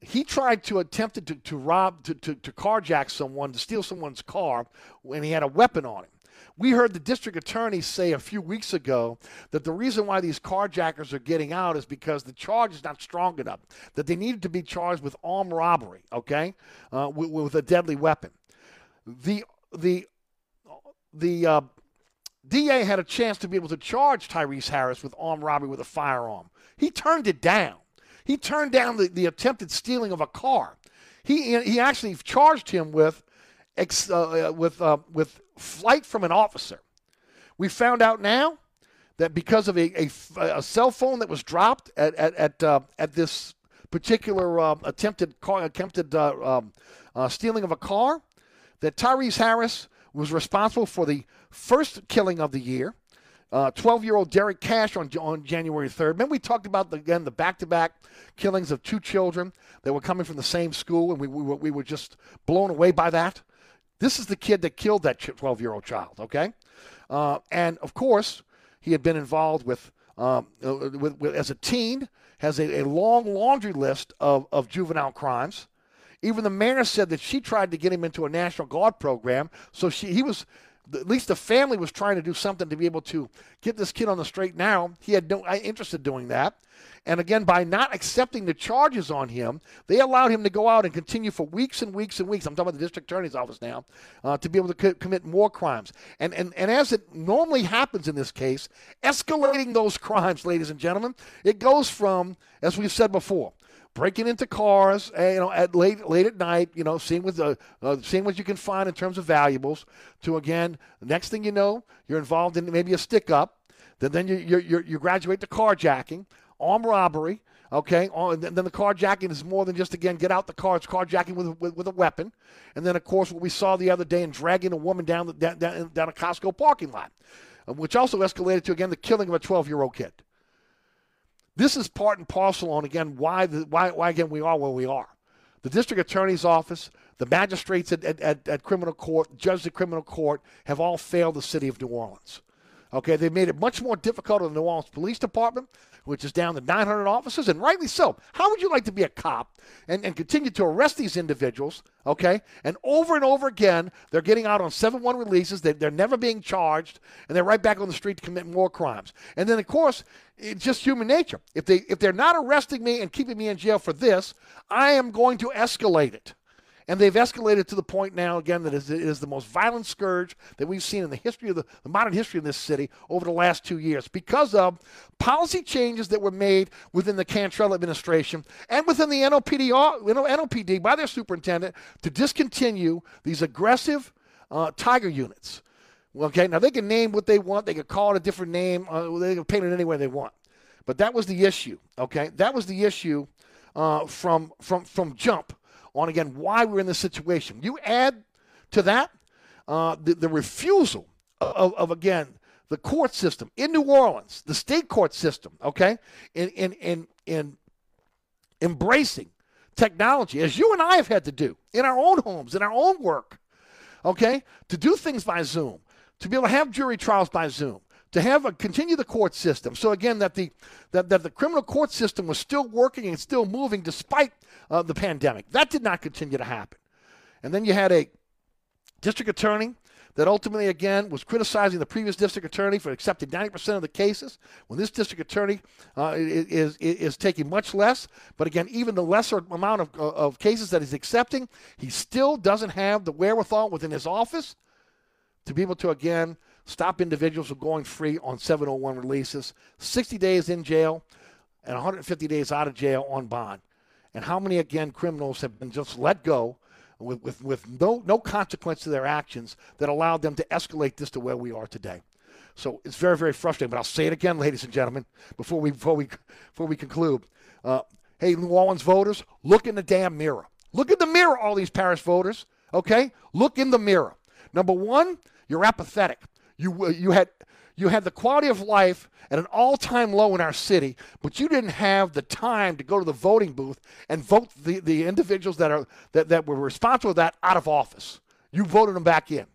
He tried to attempt to, to rob, to, to, to carjack someone, to steal someone's car when he had a weapon on him. We heard the district attorney say a few weeks ago that the reason why these carjackers are getting out is because the charge is not strong enough, that they needed to be charged with armed robbery, okay, uh, with, with a deadly weapon. The, the the uh, DA had a chance to be able to charge Tyrese Harris with armed robbery with a firearm. He turned it down. He turned down the, the attempted stealing of a car. He he actually charged him with ex, uh, uh, with uh, with flight from an officer. We found out now that because of a, a, a cell phone that was dropped at at at, uh, at this particular uh, attempted car, attempted uh, um, uh, stealing of a car, that Tyrese Harris was responsible for the first killing of the year. 12 year old Derek Cash on, on January 3rd. Remember, we talked about, the, again, the back to back killings of two children that were coming from the same school, and we, we, were, we were just blown away by that. This is the kid that killed that 12 year old child, okay? Uh, and of course, he had been involved with, um, uh, with, with, as a teen, has a, a long laundry list of, of juvenile crimes. Even the mayor said that she tried to get him into a National Guard program, so she, he was at least the family was trying to do something to be able to get this kid on the straight now. He had no interest in doing that. And again, by not accepting the charges on him, they allowed him to go out and continue for weeks and weeks and weeks. I'm talking about the district attorney's office now, uh, to be able to co- commit more crimes. And, and, and as it normally happens in this case, escalating those crimes, ladies and gentlemen, it goes from, as we've said before, breaking into cars, uh, you know, at late late at night, you know, seeing what uh, uh, seeing what you can find in terms of valuables. To again, next thing you know, you're involved in maybe a stick up. Then then you you you graduate to carjacking, armed robbery. Okay, and then the carjacking is more than just again get out the car. It's carjacking with, with, with a weapon, and then of course what we saw the other day in dragging a woman down the, down, down a Costco parking lot, which also escalated to again the killing of a 12 year old kid. This is part and parcel on again why the, why why again we are where we are. The district attorney's office, the magistrates at, at, at, criminal court, judges at criminal court have all failed the city of New Orleans. Okay, they've made it much more difficult on the New Orleans Police Department which is down to 900 officers, and rightly so. How would you like to be a cop and, and continue to arrest these individuals, okay? And over and over again, they're getting out on 7 1 releases, they, they're never being charged, and they're right back on the street to commit more crimes. And then, of course, it's just human nature. If, they, if they're not arresting me and keeping me in jail for this, I am going to escalate it. And they've escalated to the point now, again, that it is the most violent scourge that we've seen in the history of the, the modern history of this city over the last two years because of policy changes that were made within the Cantrell administration and within the NOPD, NOPD by their superintendent to discontinue these aggressive uh, tiger units. Okay, now they can name what they want, they can call it a different name, uh, they can paint it any way they want. But that was the issue, okay? That was the issue uh, from, from, from jump on again why we're in this situation. You add to that uh, the, the refusal of, of, again the court system in New Orleans, the state court system, okay, in in in, in embracing technology as you and I have had to do in our own homes, in our own work, okay, to do things by Zoom, to be able to have jury trials by Zoom, to have a continue the court system. So again, that the that, that the criminal court system was still working and still moving despite uh, the pandemic. That did not continue to happen. And then you had a district attorney that ultimately, again, was criticizing the previous district attorney for accepting 90% of the cases, when this district attorney uh, is, is, is taking much less. But again, even the lesser amount of, of cases that he's accepting, he still doesn't have the wherewithal within his office to be able to, again, stop individuals from going free on 701 releases, 60 days in jail, and 150 days out of jail on bond. And how many, again, criminals have been just let go with, with, with no, no consequence to their actions that allowed them to escalate this to where we are today? So it's very, very frustrating. But I'll say it again, ladies and gentlemen, before we, before we, before we conclude. Uh, hey, New Orleans voters, look in the damn mirror. Look in the mirror, all these Paris voters, okay? Look in the mirror. Number one, you're apathetic. You, uh, you, had, you had the quality of life at an all time low in our city, but you didn't have the time to go to the voting booth and vote the, the individuals that, are, that, that were responsible for that out of office. You voted them back in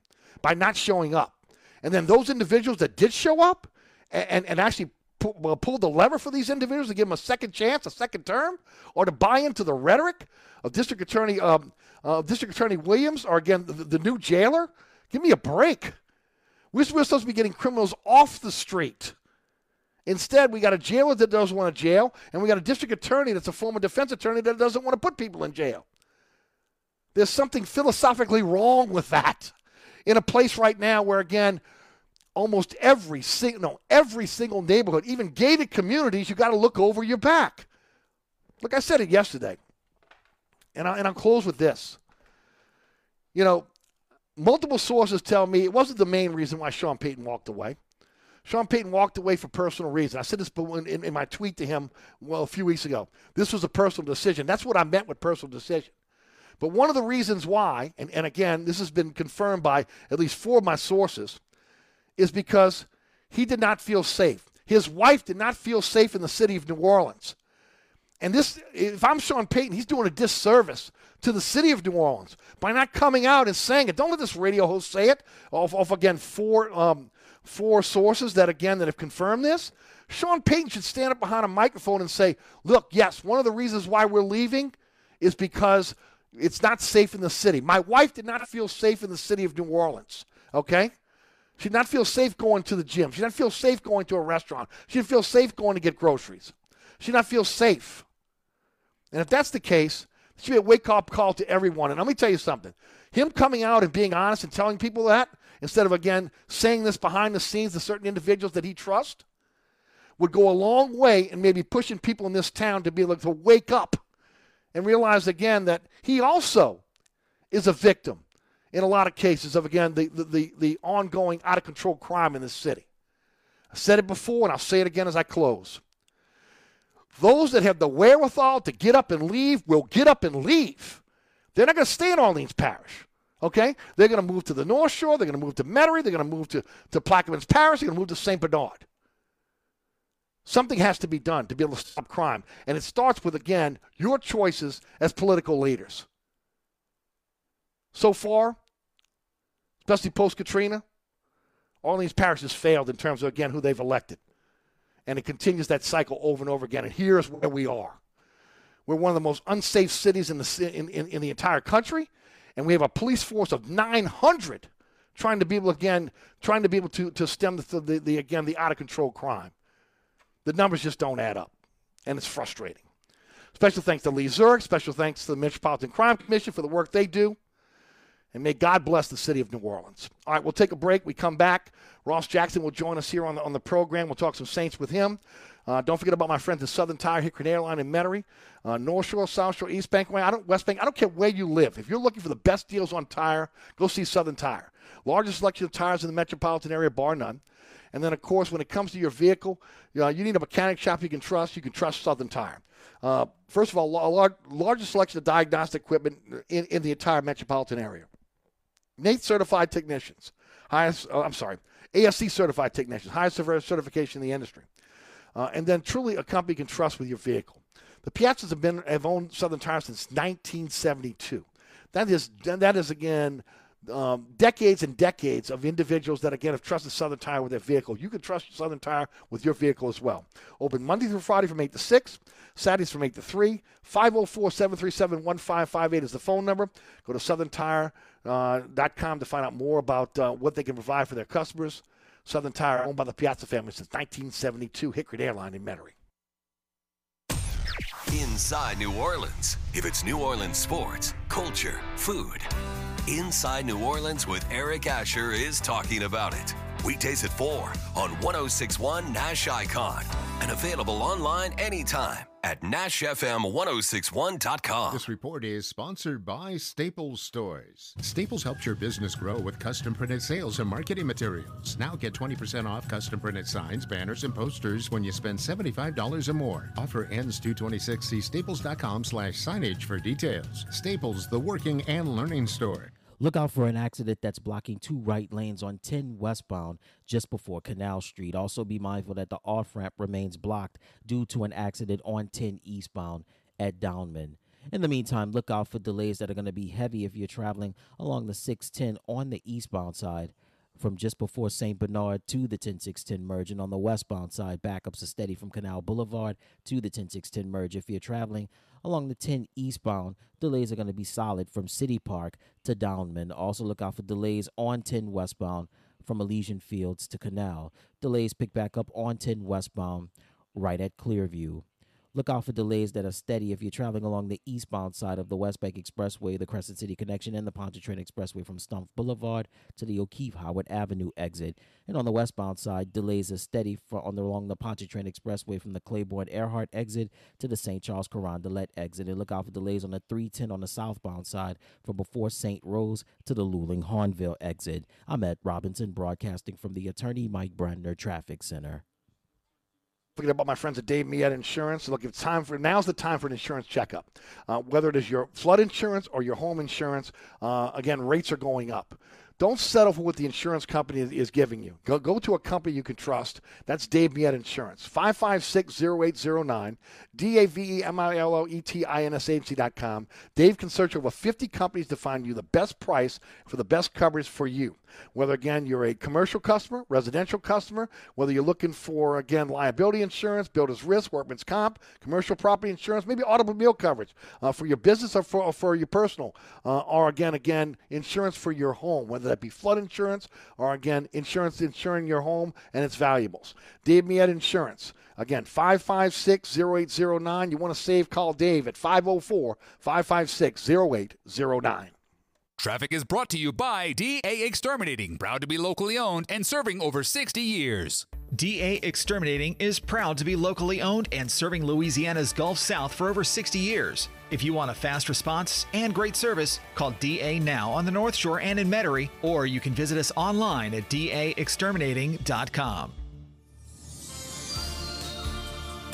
by not showing up. And then those individuals that did show up and, and, and actually pull, pulled the lever for these individuals to give them a second chance, a second term, or to buy into the rhetoric of District Attorney um, uh, District Attorney Williams, or again the, the new jailer. Give me a break. We're, supposed to be getting criminals off the street. Instead, we got a jailer that doesn't want to jail, and we got a district attorney that's a former defense attorney that doesn't want to put people in jail. There's something philosophically wrong with that. in a place right now where, again, almost every single, no, every single neighborhood, even gated communities, you got to look over your back. Like I said it yesterday, and, I, and I'll close with this. You know, multiple sources tell me it wasn't the main reason why Sean Payton walked away. Sean Payton walked away for personal reasons. I said this in, in my tweet to him, well, a few weeks ago. This was a personal decision. That's what I meant with personal decision. But one of the reasons why, and, and again, this has been confirmed by at least four of my sources, is because he did not feel safe. His wife did not feel safe in the city of New Orleans. And this, if I'm Sean Payton, he's doing a disservice to the city of New Orleans by not coming out and saying it. Don't let this radio host say it. Off, off again, four um, four sources that, again, that have confirmed this. Sean Payton should stand up behind a microphone and say, look, yes, one of the reasons why we're leaving is because it's not safe in the city. My wife did not feel safe in the city of New Orleans, okay? She did not feel safe going to the gym. She did not feel safe going to a restaurant. She didn't feel safe going to get groceries. She did not feel safe. And if that's the case, it should be a wake up call to everyone. And let me tell you something. Him coming out and being honest and telling people that instead of, again, saying this behind the scenes to certain individuals that he trusts, would go a long way in maybe pushing people in this town to be able to wake up and realize again that he also is a victim in a lot of cases of, again, the, the, the, ongoing out of control crime in this city. I said it before and I'll say it again as I close. Those that have the wherewithal to get up and leave will get up and leave. They're not going to stay in Orleans Parish. Okay? They're going to move to the North Shore. They're going to move to Metairie. They're going to move to, to Plaquemines Parish. They're going to move to St. Bernard. Something has to be done to be able to stop crime. And it starts with, again, your choices as political leaders. So far, especially post Katrina, Orleans Parish has failed in terms of, again, who they've elected. And it continues that cycle over and over again. And here's where we are. We're one of the most unsafe cities in the, in, in, in the entire country and we have a police force of 900 trying to be able again trying to be able to, to stem the, the, the again the out of control crime the numbers just don't add up and it's frustrating special thanks to lee Zurik. special thanks to the metropolitan crime commission for the work they do and may god bless the city of new orleans all right we'll take a break we come back ross jackson will join us here on the, on the program we'll talk some saints with him uh, don't forget about my friends at Southern Tire, Hickory Airline in Metairie, uh, North Shore, South Shore, East Bank, I don't, West Bank. I don't care where you live. If you're looking for the best deals on tire, go see Southern Tire. Largest selection of tires in the metropolitan area, bar none. And then, of course, when it comes to your vehicle, you, know, you need a mechanic shop you can trust. You can trust Southern Tire. Uh, first of all, a large, largest selection of diagnostic equipment in, in the entire metropolitan area. NATE certified technicians. Highest, oh, I'm sorry, ASE certified technicians. Highest certification in the industry uh, and then truly a company can trust with your vehicle. The Piazzas have been have owned Southern Tire since 1972. That is that is again um, decades and decades of individuals that again have trusted Southern Tire with their vehicle. You can trust Southern Tire with your vehicle as well. Open Monday through Friday from 8 to 6, Saturdays from 8 to 3. 504-737-1558 is the phone number. Go to southerntire.com uh, to find out more about uh, what they can provide for their customers. Southern Tire, owned by the Piazza family since 1972, Hickory Airline in Metairie. Inside New Orleans. If it's New Orleans sports, culture, food. Inside New Orleans with Eric Asher is talking about it. Weekdays at 4 on 1061 Nash Icon and available online anytime at NashFM1061.com. This report is sponsored by Staples Stores. Staples helps your business grow with custom printed sales and marketing materials. Now get 20% off custom printed signs, banners, and posters when you spend $75 or more. Offer ends 226. See staples.com slash signage for details. Staples, the working and learning store. Look out for an accident that's blocking two right lanes on 10 westbound just before Canal Street. Also, be mindful that the off ramp remains blocked due to an accident on 10 eastbound at Downman. In the meantime, look out for delays that are going to be heavy if you're traveling along the 610 on the eastbound side from just before St. Bernard to the 10610 merge, and on the westbound side, backups are steady from Canal Boulevard to the 10610 merge. If you're traveling along the 10 eastbound, delays are going to be solid from City Park to Downman. Also, look out for delays on 10 westbound from Elysian Fields to Canal. Delays pick back up on 10 westbound right at Clearview. Look out for delays that are steady if you're traveling along the eastbound side of the West Bank Expressway, the Crescent City Connection, and the Pontchartrain Expressway from Stumpf Boulevard to the O'Keefe Howard Avenue exit. And on the westbound side, delays are steady for, on the, along the Pontchartrain Expressway from the Claiborne Earhart exit to the St. Charles Carondelet exit. And look out for delays on the 310 on the southbound side from before St. Rose to the Luling Hahnville exit. I'm Ed Robinson, broadcasting from the Attorney Mike Brandner Traffic Center. Forget about my friends at Dave Milliet Insurance. Look, it's time for now's the time for an insurance checkup. Uh, whether it is your flood insurance or your home insurance, uh, again, rates are going up. Don't settle for what the insurance company is giving you. Go, go to a company you can trust. That's Dave Milliet Insurance. 556-0809, D-A-V-E-M-I-L-O-E-T-I-N-S agency.com. Dave can search over 50 companies to find you the best price for the best coverage for you. Whether, again, you're a commercial customer, residential customer, whether you're looking for, again, liability insurance, builder's risk, workman's comp, commercial property insurance, maybe automobile coverage uh, for your business or for, or for your personal, uh, or, again, again, insurance for your home, whether that be flood insurance or, again, insurance insuring your home and its valuables. Dave Milliet Insurance. Again, 556 0809. You want to save, call Dave at 504 556 0809. Traffic is brought to you by DA Exterminating, proud to be locally owned and serving over 60 years. DA Exterminating is proud to be locally owned and serving Louisiana's Gulf South for over 60 years. If you want a fast response and great service, call DA now on the North Shore and in Metairie, or you can visit us online at daexterminating.com.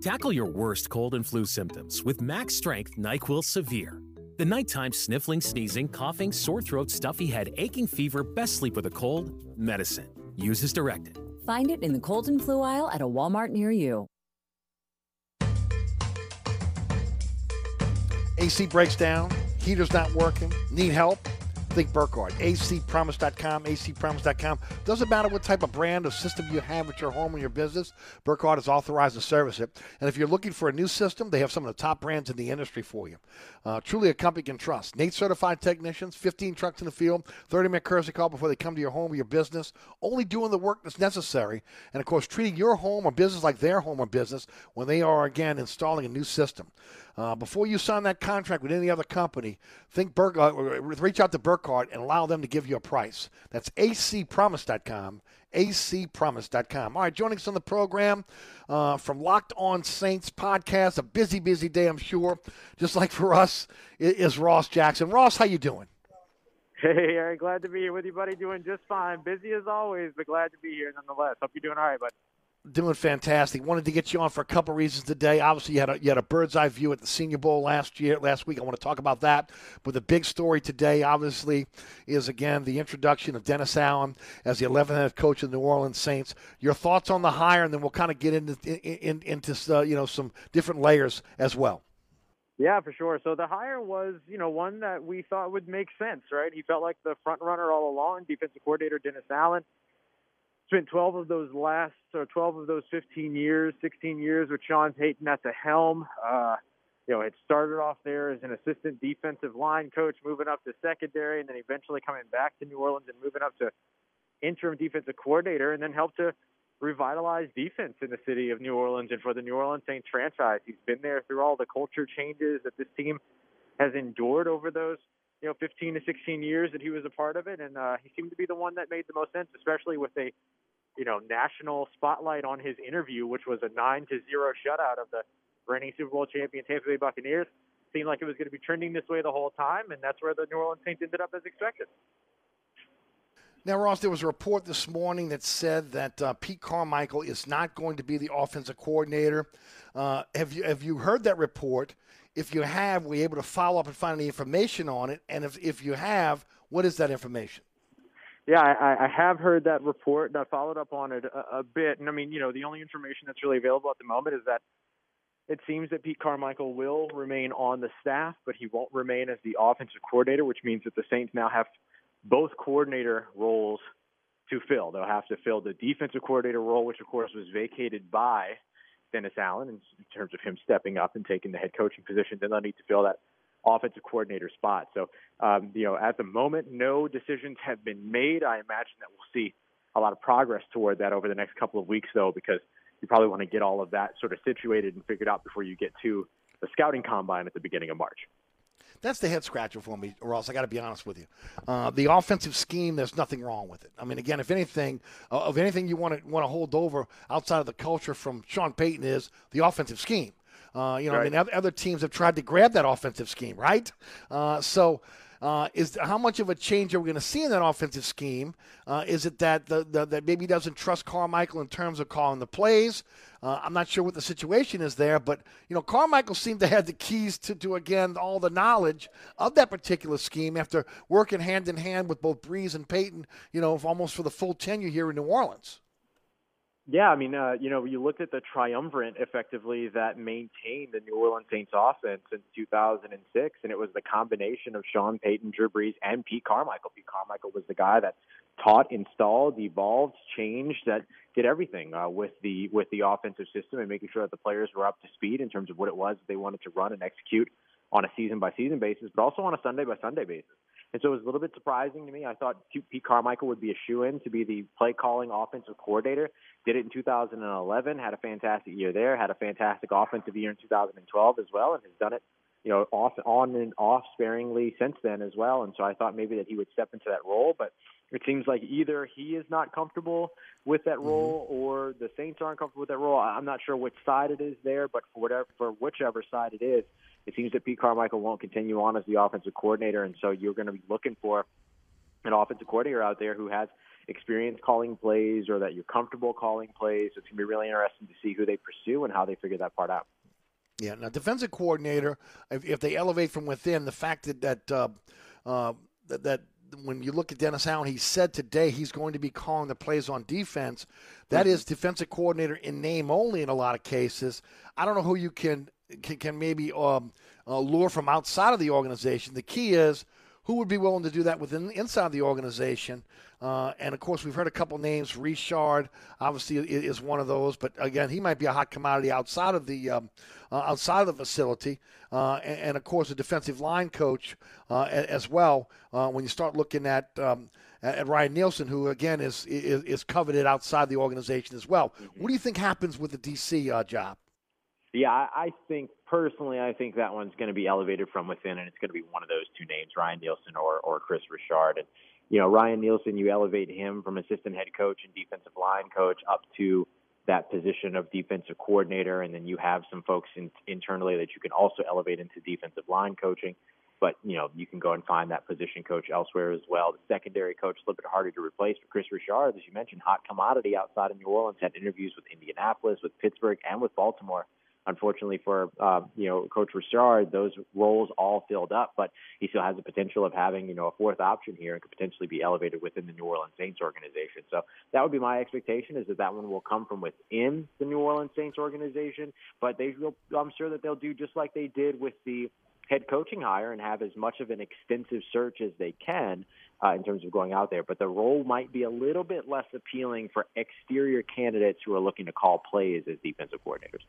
Tackle your worst cold and flu symptoms with Max Strength NyQuil Severe. The nighttime sniffling, sneezing, coughing, sore throat, stuffy head, aching fever, best sleep with a cold, medicine. Use as directed. Find it in the cold and flu aisle at a Walmart near you. AC breaks down, heater's not working, need help? Think Burkhardt. acpromise.com, acpromise.com. Doesn't matter what type of brand or system you have at your home or your business, Burkhardt is authorized to service it. And if you're looking for a new system, they have some of the top brands in the industry for you. Uh, truly a company you can trust. NATE certified technicians, 15 trucks in the field, 30 minute courtesy call before they come to your home or your business, only doing the work that's necessary. And of course, treating your home or business like their home or business when they are, again, installing a new system. Uh, before you sign that contract with any other company, think Burk, uh, reach out to Burkhardt and allow them to give you a price. That's acpromise.com, acpromise.com. All right, joining us on the program uh, from Locked On Saints podcast, a busy, busy day, I'm sure, just like for us, is Ross Jackson. Ross, how you doing? Hey, Eric, glad to be here with you, buddy. Doing just fine. Busy as always, but glad to be here nonetheless. Hope you're doing all right, bud. Doing fantastic. Wanted to get you on for a couple reasons today. Obviously, you had a, you had a bird's eye view at the Senior Bowl last year, last week. I want to talk about that. But the big story today, obviously, is again the introduction of Dennis Allen as the 11th head coach of the New Orleans Saints. Your thoughts on the hire, and then we'll kind of get into in, in, into uh, you know some different layers as well. Yeah, for sure. So the hire was, you know, one that we thought would make sense, right? He felt like the front runner all along. Defensive coordinator Dennis Allen spent 12 of those last, or 12 of those 15 years, 16 years with Sean Payton at the helm. Uh, you know, it started off there as an assistant defensive line coach, moving up to secondary, and then eventually coming back to New Orleans and moving up to interim defensive coordinator, and then helped to revitalize defense in the city of New Orleans and for the New Orleans Saints franchise. He's been there through all the culture changes that this team has endured over those you know 15 to 16 years that he was a part of it, and uh, he seemed to be the one that made the most sense, especially with a you know national spotlight on his interview, which was a nine to zero shutout of the reigning Super Bowl champion Tampa Bay Buccaneers. Seemed like it was going to be trending this way the whole time, and that's where the New Orleans Saints ended up as expected. Now, Ross, there was a report this morning that said that uh, Pete Carmichael is not going to be the offensive coordinator. Uh, have you have you heard that report? If you have, were you able to follow up and find any information on it? And if, if you have, what is that information? Yeah, I, I have heard that report, I followed up on it a, a bit. And I mean, you know, the only information that's really available at the moment is that it seems that Pete Carmichael will remain on the staff, but he won't remain as the offensive coordinator, which means that the Saints now have both coordinator roles to fill. They'll have to fill the defensive coordinator role, which of course was vacated by Dennis Allen in, terms of him stepping up and taking the head coaching position. Then they'll need to fill that offensive coordinator spot. So, um, you know, at the moment, no decisions have been made. I imagine that we'll see a lot of progress toward that over the next couple of weeks, though, because you probably want to get all of that sort of situated and figured out before you get to the scouting combine at the beginning of March. That's the head scratcher for me, or else I got to be honest with you. Uh, the offensive scheme, there's nothing wrong with it. I mean, again, if anything, uh, of anything you want to want to hold over outside of the culture from Sean Payton is the offensive scheme. Uh, you know, right. I mean, other teams have tried to grab that offensive scheme, right? Uh, so uh, is how much of a change are we going to see in that offensive scheme? Uh, is it that the, the, that maybe doesn't trust Carmichael in terms of calling the plays? Uh, I'm not sure what the situation is there, but you know Carmichael seemed to have the keys to, to again all the knowledge of that particular scheme after working hand in hand with both Brees and Payton. You know, almost for the full tenure here in New Orleans. Yeah, I mean, uh, you know, you looked at the triumvirate effectively that maintained the New Orleans Saints offense since 2006, and it was the combination of Sean Payton, Drew Brees, and Pete Carmichael. Pete Carmichael was the guy that taught, installed, evolved, changed, that did everything uh, with the with the offensive system and making sure that the players were up to speed in terms of what it was they wanted to run and execute on a season by season basis, but also on a Sunday by Sunday basis. And so it was a little bit surprising to me. I thought Pete Carmichael would be a shoe in to be the play calling offensive coordinator. Did it in 2011, had a fantastic year there, had a fantastic offensive year in 2012 as well, and has done it, you know, off on and off sparingly since then as well. And so I thought maybe that he would step into that role, but it seems like either he is not comfortable with that mm-hmm. role mm-hmm. or the Saints aren't comfortable with that role. I'm not sure which side it is there, but for whatever for whichever side it is, it seems that Pete Carmichael won't continue on as the offensive coordinator, and so you're going to be looking for an offensive coordinator out there who has experience calling plays or that you're comfortable calling plays. It's going to be really interesting to see who they pursue and how they figure that part out. Yeah, now defensive coordinator, if, if they elevate from within, the fact that that, uh, uh, that that when you look at Dennis Allen, he said today he's going to be calling the plays on defense. That mm-hmm. is defensive coordinator in name only in a lot of cases. I don't know who you can can, can maybe um, uh, lure from outside of the organization. The key is who would be willing to do that within inside the organization. Uh, and of course, we've heard a couple names. Richard, obviously, is one of those. But again, he might be a hot commodity outside of the um, uh, outside of the facility. Uh, and, and, of course, a defensive line coach uh, as well. Uh, when you start looking at um, at Ryan Nielsen, who again is, is, is coveted outside the organization as well. Mm-hmm. What do you think happens with the DC uh, job? Yeah, I, think personally, I think that one's going to be elevated from within, and it's going to be one of those two names, Ryan Nielsen or or Chris Richard. And you know, Ryan Nielsen, you elevate him from assistant head coach and defensive line coach up to that position of defensive coordinator, and then you have some folks in, internally that you can also elevate into defensive line coaching. But you know, you can go and find that position coach elsewhere as well. The secondary coach a little bit harder to replace. But Chris Richard, as you mentioned, hot commodity outside of New Orleans, had interviews with Indianapolis, with Pittsburgh, and with Baltimore Unfortunately for uh, you know Coach Richard, those roles all filled up, but he still has the potential of having you know a fourth option here and could potentially be elevated within the New Orleans Saints organization. So that would be my expectation is that that one will come from within the New Orleans Saints organization, but they will, I'm sure that they'll do just like they did with the head coaching hire and have as much of an extensive search as they can uh, in terms of going out there. But the role might be a little bit less appealing for exterior candidates who are looking to call plays as defensive coordinators.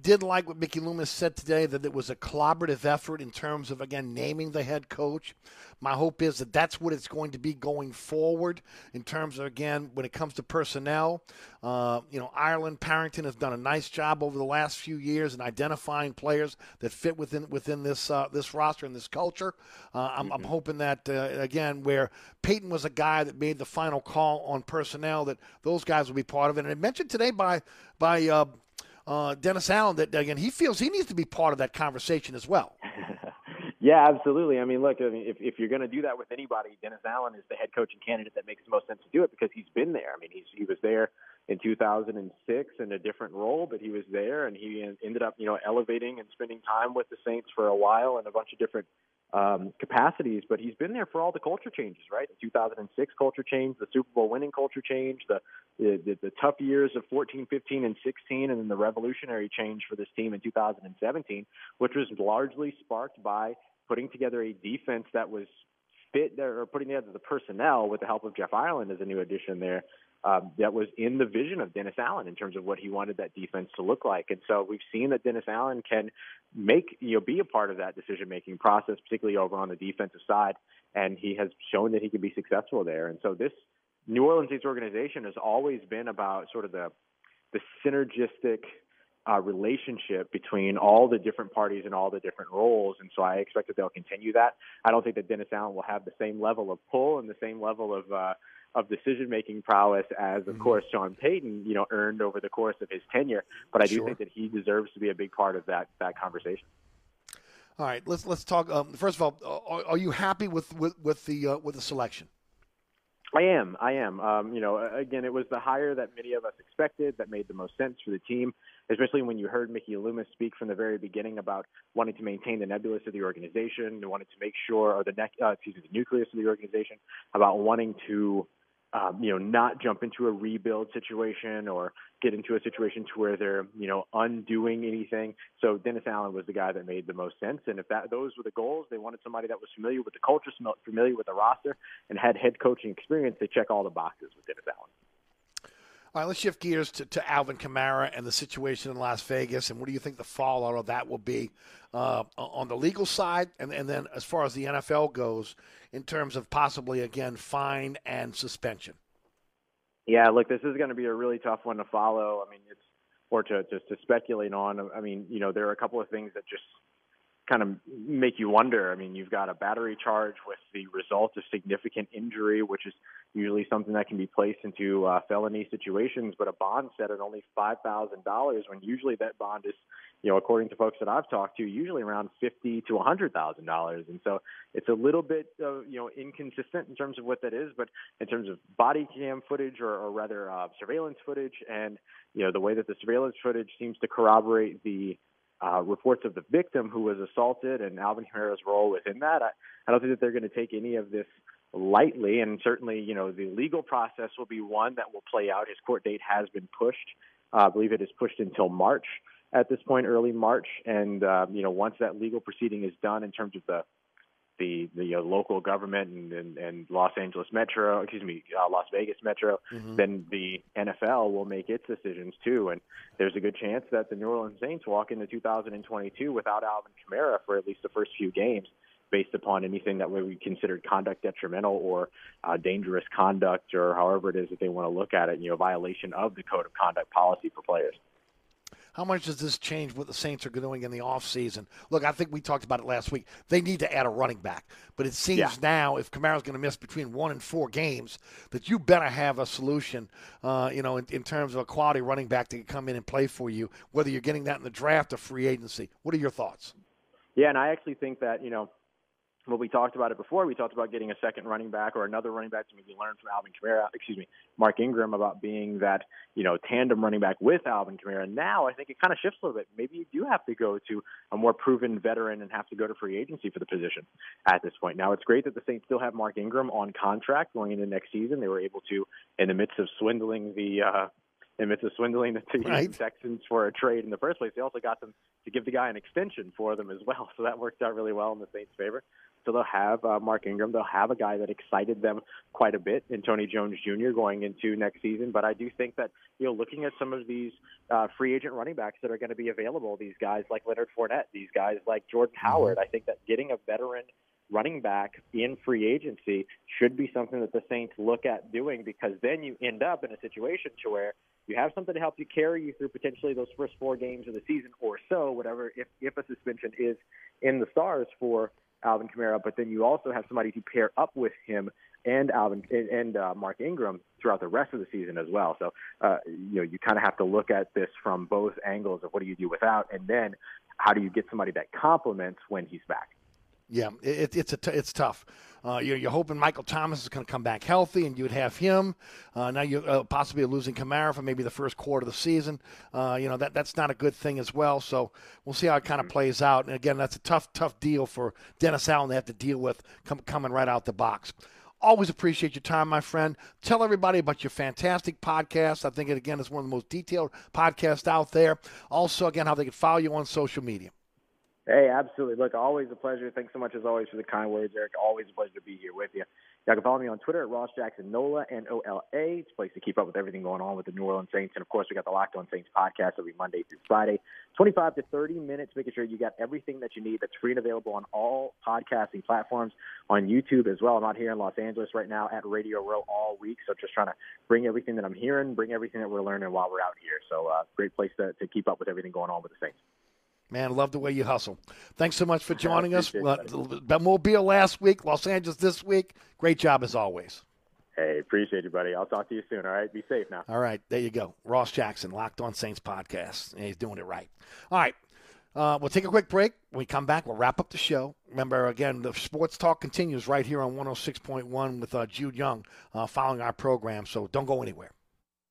Did like what Mickey Loomis said today that it was a collaborative effort in terms of again naming the head coach. My hope is that that's what it's going to be going forward in terms of again when it comes to personnel. Uh, you know, Ireland Parrington has done a nice job over the last few years in identifying players that fit within within this uh, this roster and this culture. Uh, I'm, mm-hmm. I'm, hoping that uh, again where Payton was a guy that made the final call on personnel that those guys will be part of it. And it mentioned today by by uh, Dennis Allen that again he feels he needs to be part of that conversation as well. yeah, absolutely. I mean, look, I mean, if if you're going to do that with anybody, Dennis Allen is the head coaching candidate that makes the most sense to do it because he's been there. I mean, he's he was there in 2006 in a different role, but he was there and he ended up, you know, elevating and spending time with the Saints for a while in a bunch of different um, capacities, but he's been there for all the culture changes, right? The 2006 culture change, the Super Bowl winning culture change, the, the the tough years of 14, 15, and 16, and then the revolutionary change for this team in 2017, which was largely sparked by putting together a defense that was fit there, or putting together the personnel with the help of Jeff Ireland as a new addition there um, that was in the vision of Dennis Allen in terms of what he wanted that defense to look like. And so we've seen that Dennis Allen can make, you know, be a part of that decision making process, particularly over on the defensive side. And he has shown that he can be successful there. And so this New Orleans Saints organization has always been about sort of the, the synergistic uh, relationship between all the different parties and all the different roles. And so I expect that they'll continue that. I don't think that Dennis Allen will have the same level of pull and the same level of, uh, of decision making prowess as, of mm-hmm. course, Sean Payton, you know, earned over the course of his tenure. But I do think that he deserves to be a big part of that that conversation. All right, let's let's talk. Um, first of all, are, are, you happy with with, with the uh, with the selection? I am. I am. Um, you know, again, it was the hire that many of us expected that made the most sense for the team, especially when you heard Mickey Loomis speak from the very beginning about wanting to maintain the nebulous of the organization, wanted to make sure, or the ne- uh, excuse me, the nucleus of the organization, about wanting to um, you know, not jump into a rebuild situation or get into a situation to where they're, you know, undoing anything. So Dennis Allen was the guy that made the most sense. And if that those were the goals, they wanted somebody that was familiar with the culture, familiar with the roster, and had head coaching experience. They check all the boxes with Dennis Allen. All right, let's shift gears to, to Alvin Kamara and the situation in Las Vegas. And what do you think the fallout of that will be uh, on the legal side? And, and then as far as the NFL goes, in terms of possibly, again, fine and suspension? Yeah, look, this is going to be a really tough one to follow. I mean, it's, or to, just to speculate on. I mean, you know, there are a couple of things that just kind of make you wonder. I mean, you've got a battery charge with the result of significant injury, which is usually something that can be placed into uh, felony situations, but a bond set at only five thousand dollars when usually that bond is, you know, according to folks that I've talked to, usually around fifty to a hundred thousand dollars, and so it's a little bit, uh, you know, inconsistent in terms of what that is, but in terms of body cam footage or, or rather uh, surveillance footage, and you know, the way that the surveillance footage seems to corroborate the uh, reports of the victim who was assaulted and Alvin Kamara's role within that. I, I don't think that they're going to take any of this lightly, and certainly, you know, the legal process will be one that will play out. His court date has been pushed. Uh, I believe it is pushed until March at this point, early March. And uh, you know, once that legal proceeding is done in terms of the the the uh, local government and, and, and Los Angeles Metro, excuse me, uh, Las Vegas Metro, mm-hmm. then the NFL will make its decisions too. And there's a good chance that the New Orleans Saints walk into 2022 without Alvin Kamara for at least the first few games, based upon anything that would be considered conduct detrimental or uh, dangerous conduct, or however it is that they want to look at it. You know, violation of the code of conduct policy for players. How much does this change what the Saints are doing in the offseason? Look, I think we talked about it last week. They need to add a running back. But it seems Yeah. now, if Kamara's going to miss between one and four games, that you better have a solution, uh, you know, in, in terms of a quality running back that can come in and play for you, whether you're getting that in the draft or free agency. What are your thoughts? Yeah, and I actually think that, you know, well, we talked about it before. We talked about getting a second running back or another running back to maybe learn from Alvin Kamara, excuse me, Mark Ingram about being that, you know, tandem running back with Alvin Kamara. Now I think it kind of shifts a little bit. Maybe you do have to go to a more proven veteran and have to go to free agency for the position at this point. Now it's great that the Saints still have Mark Ingram on contract going into next season. They were able to, in the midst of swindling the, uh, in the midst of swindling the Right. Texans for a trade in the first place, they also got them to give the guy an extension for them as well. So that worked out really well in the Saints' favor. So they'll have uh, Mark Ingram. They'll have a guy that excited them quite a bit in Tony Jones Jr. going into next season. But I do think that you know, looking at some of these uh, free agent running backs that are going to be available, these guys like Leonard Fournette, these guys like Jordan Howard, I think that getting a veteran running back in free agency should be something that the Saints look at doing because then you end up in a situation to where you have something to help you carry you through potentially those first four games of the season or so, whatever, if, if a suspension is in the stars for Alvin Kamara, but then you also have somebody to pair up with him and Alvin and, uh, Mark Ingram throughout the rest of the season as well. So, uh, you know, you kind of have to look at this from both angles of what do you do without, and then how do you get somebody that complements when he's back. Yeah, it, it's a t- it's tough. Uh, you're, you're hoping Michael Thomas is going to come back healthy, and you'd have him. Uh, now you uh, possibly losing Kamara for maybe the first quarter of the season. Uh, you know that that's not a good thing as well. So we'll see how it kind of plays out. And again, that's a tough tough deal for Dennis Allen to have to deal with com- coming right out the box. Always appreciate your time, my friend. Tell everybody about your fantastic podcast. I think it again is one of the most detailed podcasts out there. Also, again, how they can follow you on social media. Hey, absolutely. Look, always a pleasure. Thanks so much as always for the kind words, Eric. Always a pleasure to be here with you. Y'all can follow me on Twitter at Ross Jackson Nola, N O L A. It's a place to keep up with everything going on with the New Orleans Saints. And of course, we got the Locked On Saints podcast every Monday through Friday. 25 to 30 minutes, making sure you got everything that you need that's free and available on all podcasting platforms, on YouTube as well. I'm out here in Los Angeles right now at Radio Row all week. So just trying to bring everything that I'm hearing, bring everything that we're learning while we're out here. So uh, great place to, to keep up with everything going on with the Saints. Man, love the way you hustle. Thanks so much for joining us. Mobile last week, Los Angeles this week. Great job as always. Hey, appreciate you, buddy. I'll talk to you soon. All right, be safe now. All right, there you go. Ross Jackson, Locked On Saints podcast. He's doing it right. All right. Uh, we'll take a quick break. When we come back, we'll wrap up the show. Remember, again, the sports talk continues right here on 106.1 with uh, Jude Young uh, following our program, so don't go anywhere.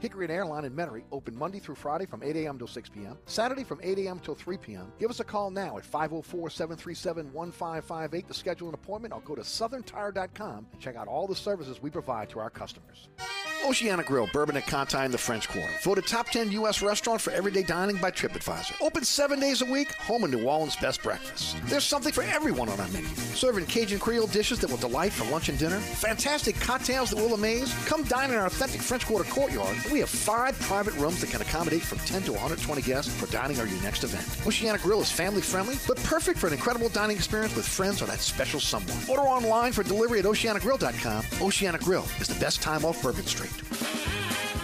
Hickory and Airline in Metairie open Monday through Friday from 8 a.m. till 6 p.m. Saturday from 8 a.m. till 3 p.m. Give us a call now at 504-737-1558 to schedule an appointment or go to southerntire.com and check out all the services we provide to our customers. Oceana Grill, Bourbon at Conti in the French Quarter. Voted top 10 U.S. restaurant for everyday dining by TripAdvisor. Open seven days a week, home of New Orleans' best breakfast. There's something for everyone on our menu. Serving Cajun Creole dishes that will delight for lunch and dinner. Fantastic cocktails that will amaze. Come dine in our authentic French Quarter courtyard. We have five private rooms that can accommodate from 10 to 120 guests for dining or your next event. Oceana Grill is family friendly, but perfect for an incredible dining experience with friends or that special someone. Order online for delivery at oceanagrill.com. Oceana Grill is the best time off Bourbon Street.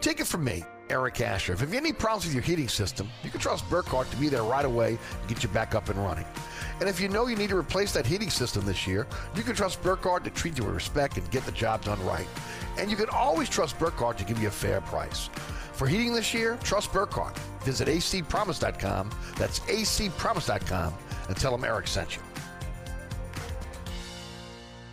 Take it from me. Eric Asher. If you have any problems with your heating system, you can trust Burkhardt to be there right away and get you back up and running. And if you know you need to replace that heating system this year, you can trust Burkhardt to treat you with respect and get the job done right. And you can always trust Burkhardt to give you a fair price. For heating this year, trust Burkhardt. Visit acpromise.com. That's acpromise.com and tell them Eric sent you.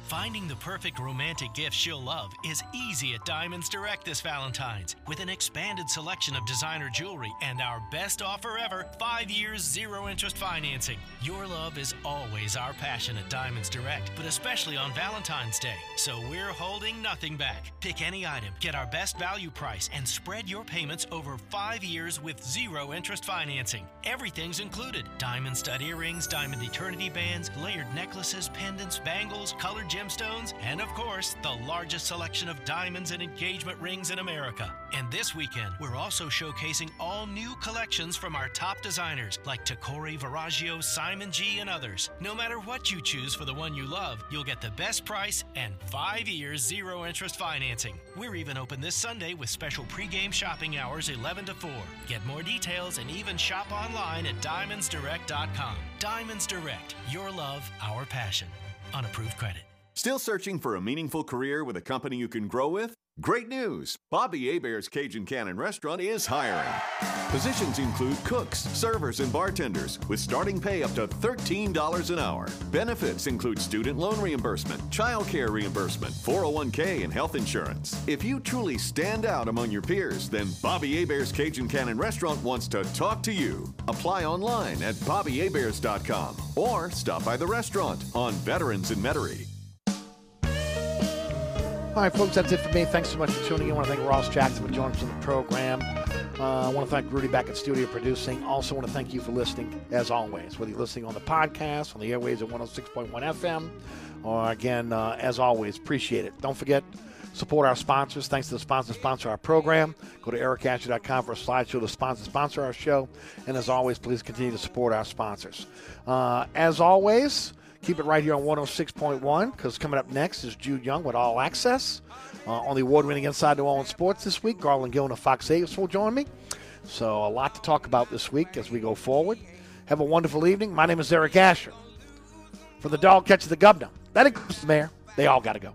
Finding the perfect romantic gift she'll love is easy at Diamonds Direct this Valentine's. With an expanded selection of designer jewelry and our best offer ever five years, zero interest financing. Your love is always our passion at Diamonds Direct, but especially on Valentine's Day. So we're holding nothing back. Pick any item, get our best value price, and spread your payments over five years with zero interest financing. Everything's included diamond stud earrings, diamond eternity bands, layered necklaces, pendants, bangles, colored gemstones, and of course, the largest selection of diamonds and engagement rings in America. And this weekend, we're also showcasing all new collections from our top designers like Tacori, Verragio, Simon G, and others. No matter what you choose for the one you love, you'll get the best price and five years zero interest financing. We're even open this Sunday with special pregame shopping hours 11 to 4. Get more details and even shop online at diamondsdirect.com. Diamonds Direct, your love, our passion. Unapproved credit. Still searching for a meaningful career with a company you can grow with? Great news! Bobby Hebert's Cajun Cannon Restaurant is hiring. Positions include cooks, servers, and bartenders with starting pay up to $13 an hour. Benefits include student loan reimbursement, child care reimbursement, 401k, and health insurance. If you truly stand out among your peers, then Bobby Hebert's Cajun Cannon Restaurant wants to talk to you. Apply online at bobbyheberts.com or stop by the restaurant on Veterans in Metairie. All right, folks, that's it for me. Thanks so much for tuning in. I want to thank Ross Jackson for joining us on the program. Uh, I want to thank Rudy back at studio producing. Also, want to thank you for listening, as always, whether you're listening on the podcast, on the airways at 106.1 FM, or again, uh, as always, appreciate it. Don't forget, support our sponsors. Thanks to the sponsors sponsor our program. Go to ericasher.com for a slideshow to sponsor sponsor our show. And as always, please continue to support our sponsors. Uh, as always, Keep it right here on 106.1 because coming up next is Jude Young with All Access uh, on the award winning Inside New Orleans Sports this week. Garland Gillen of Fox 8 will join me. So, a lot to talk about this week as we go forward. Have a wonderful evening. My name is Eric Asher. For the dog catches the governor. That includes the mayor. They all got to go.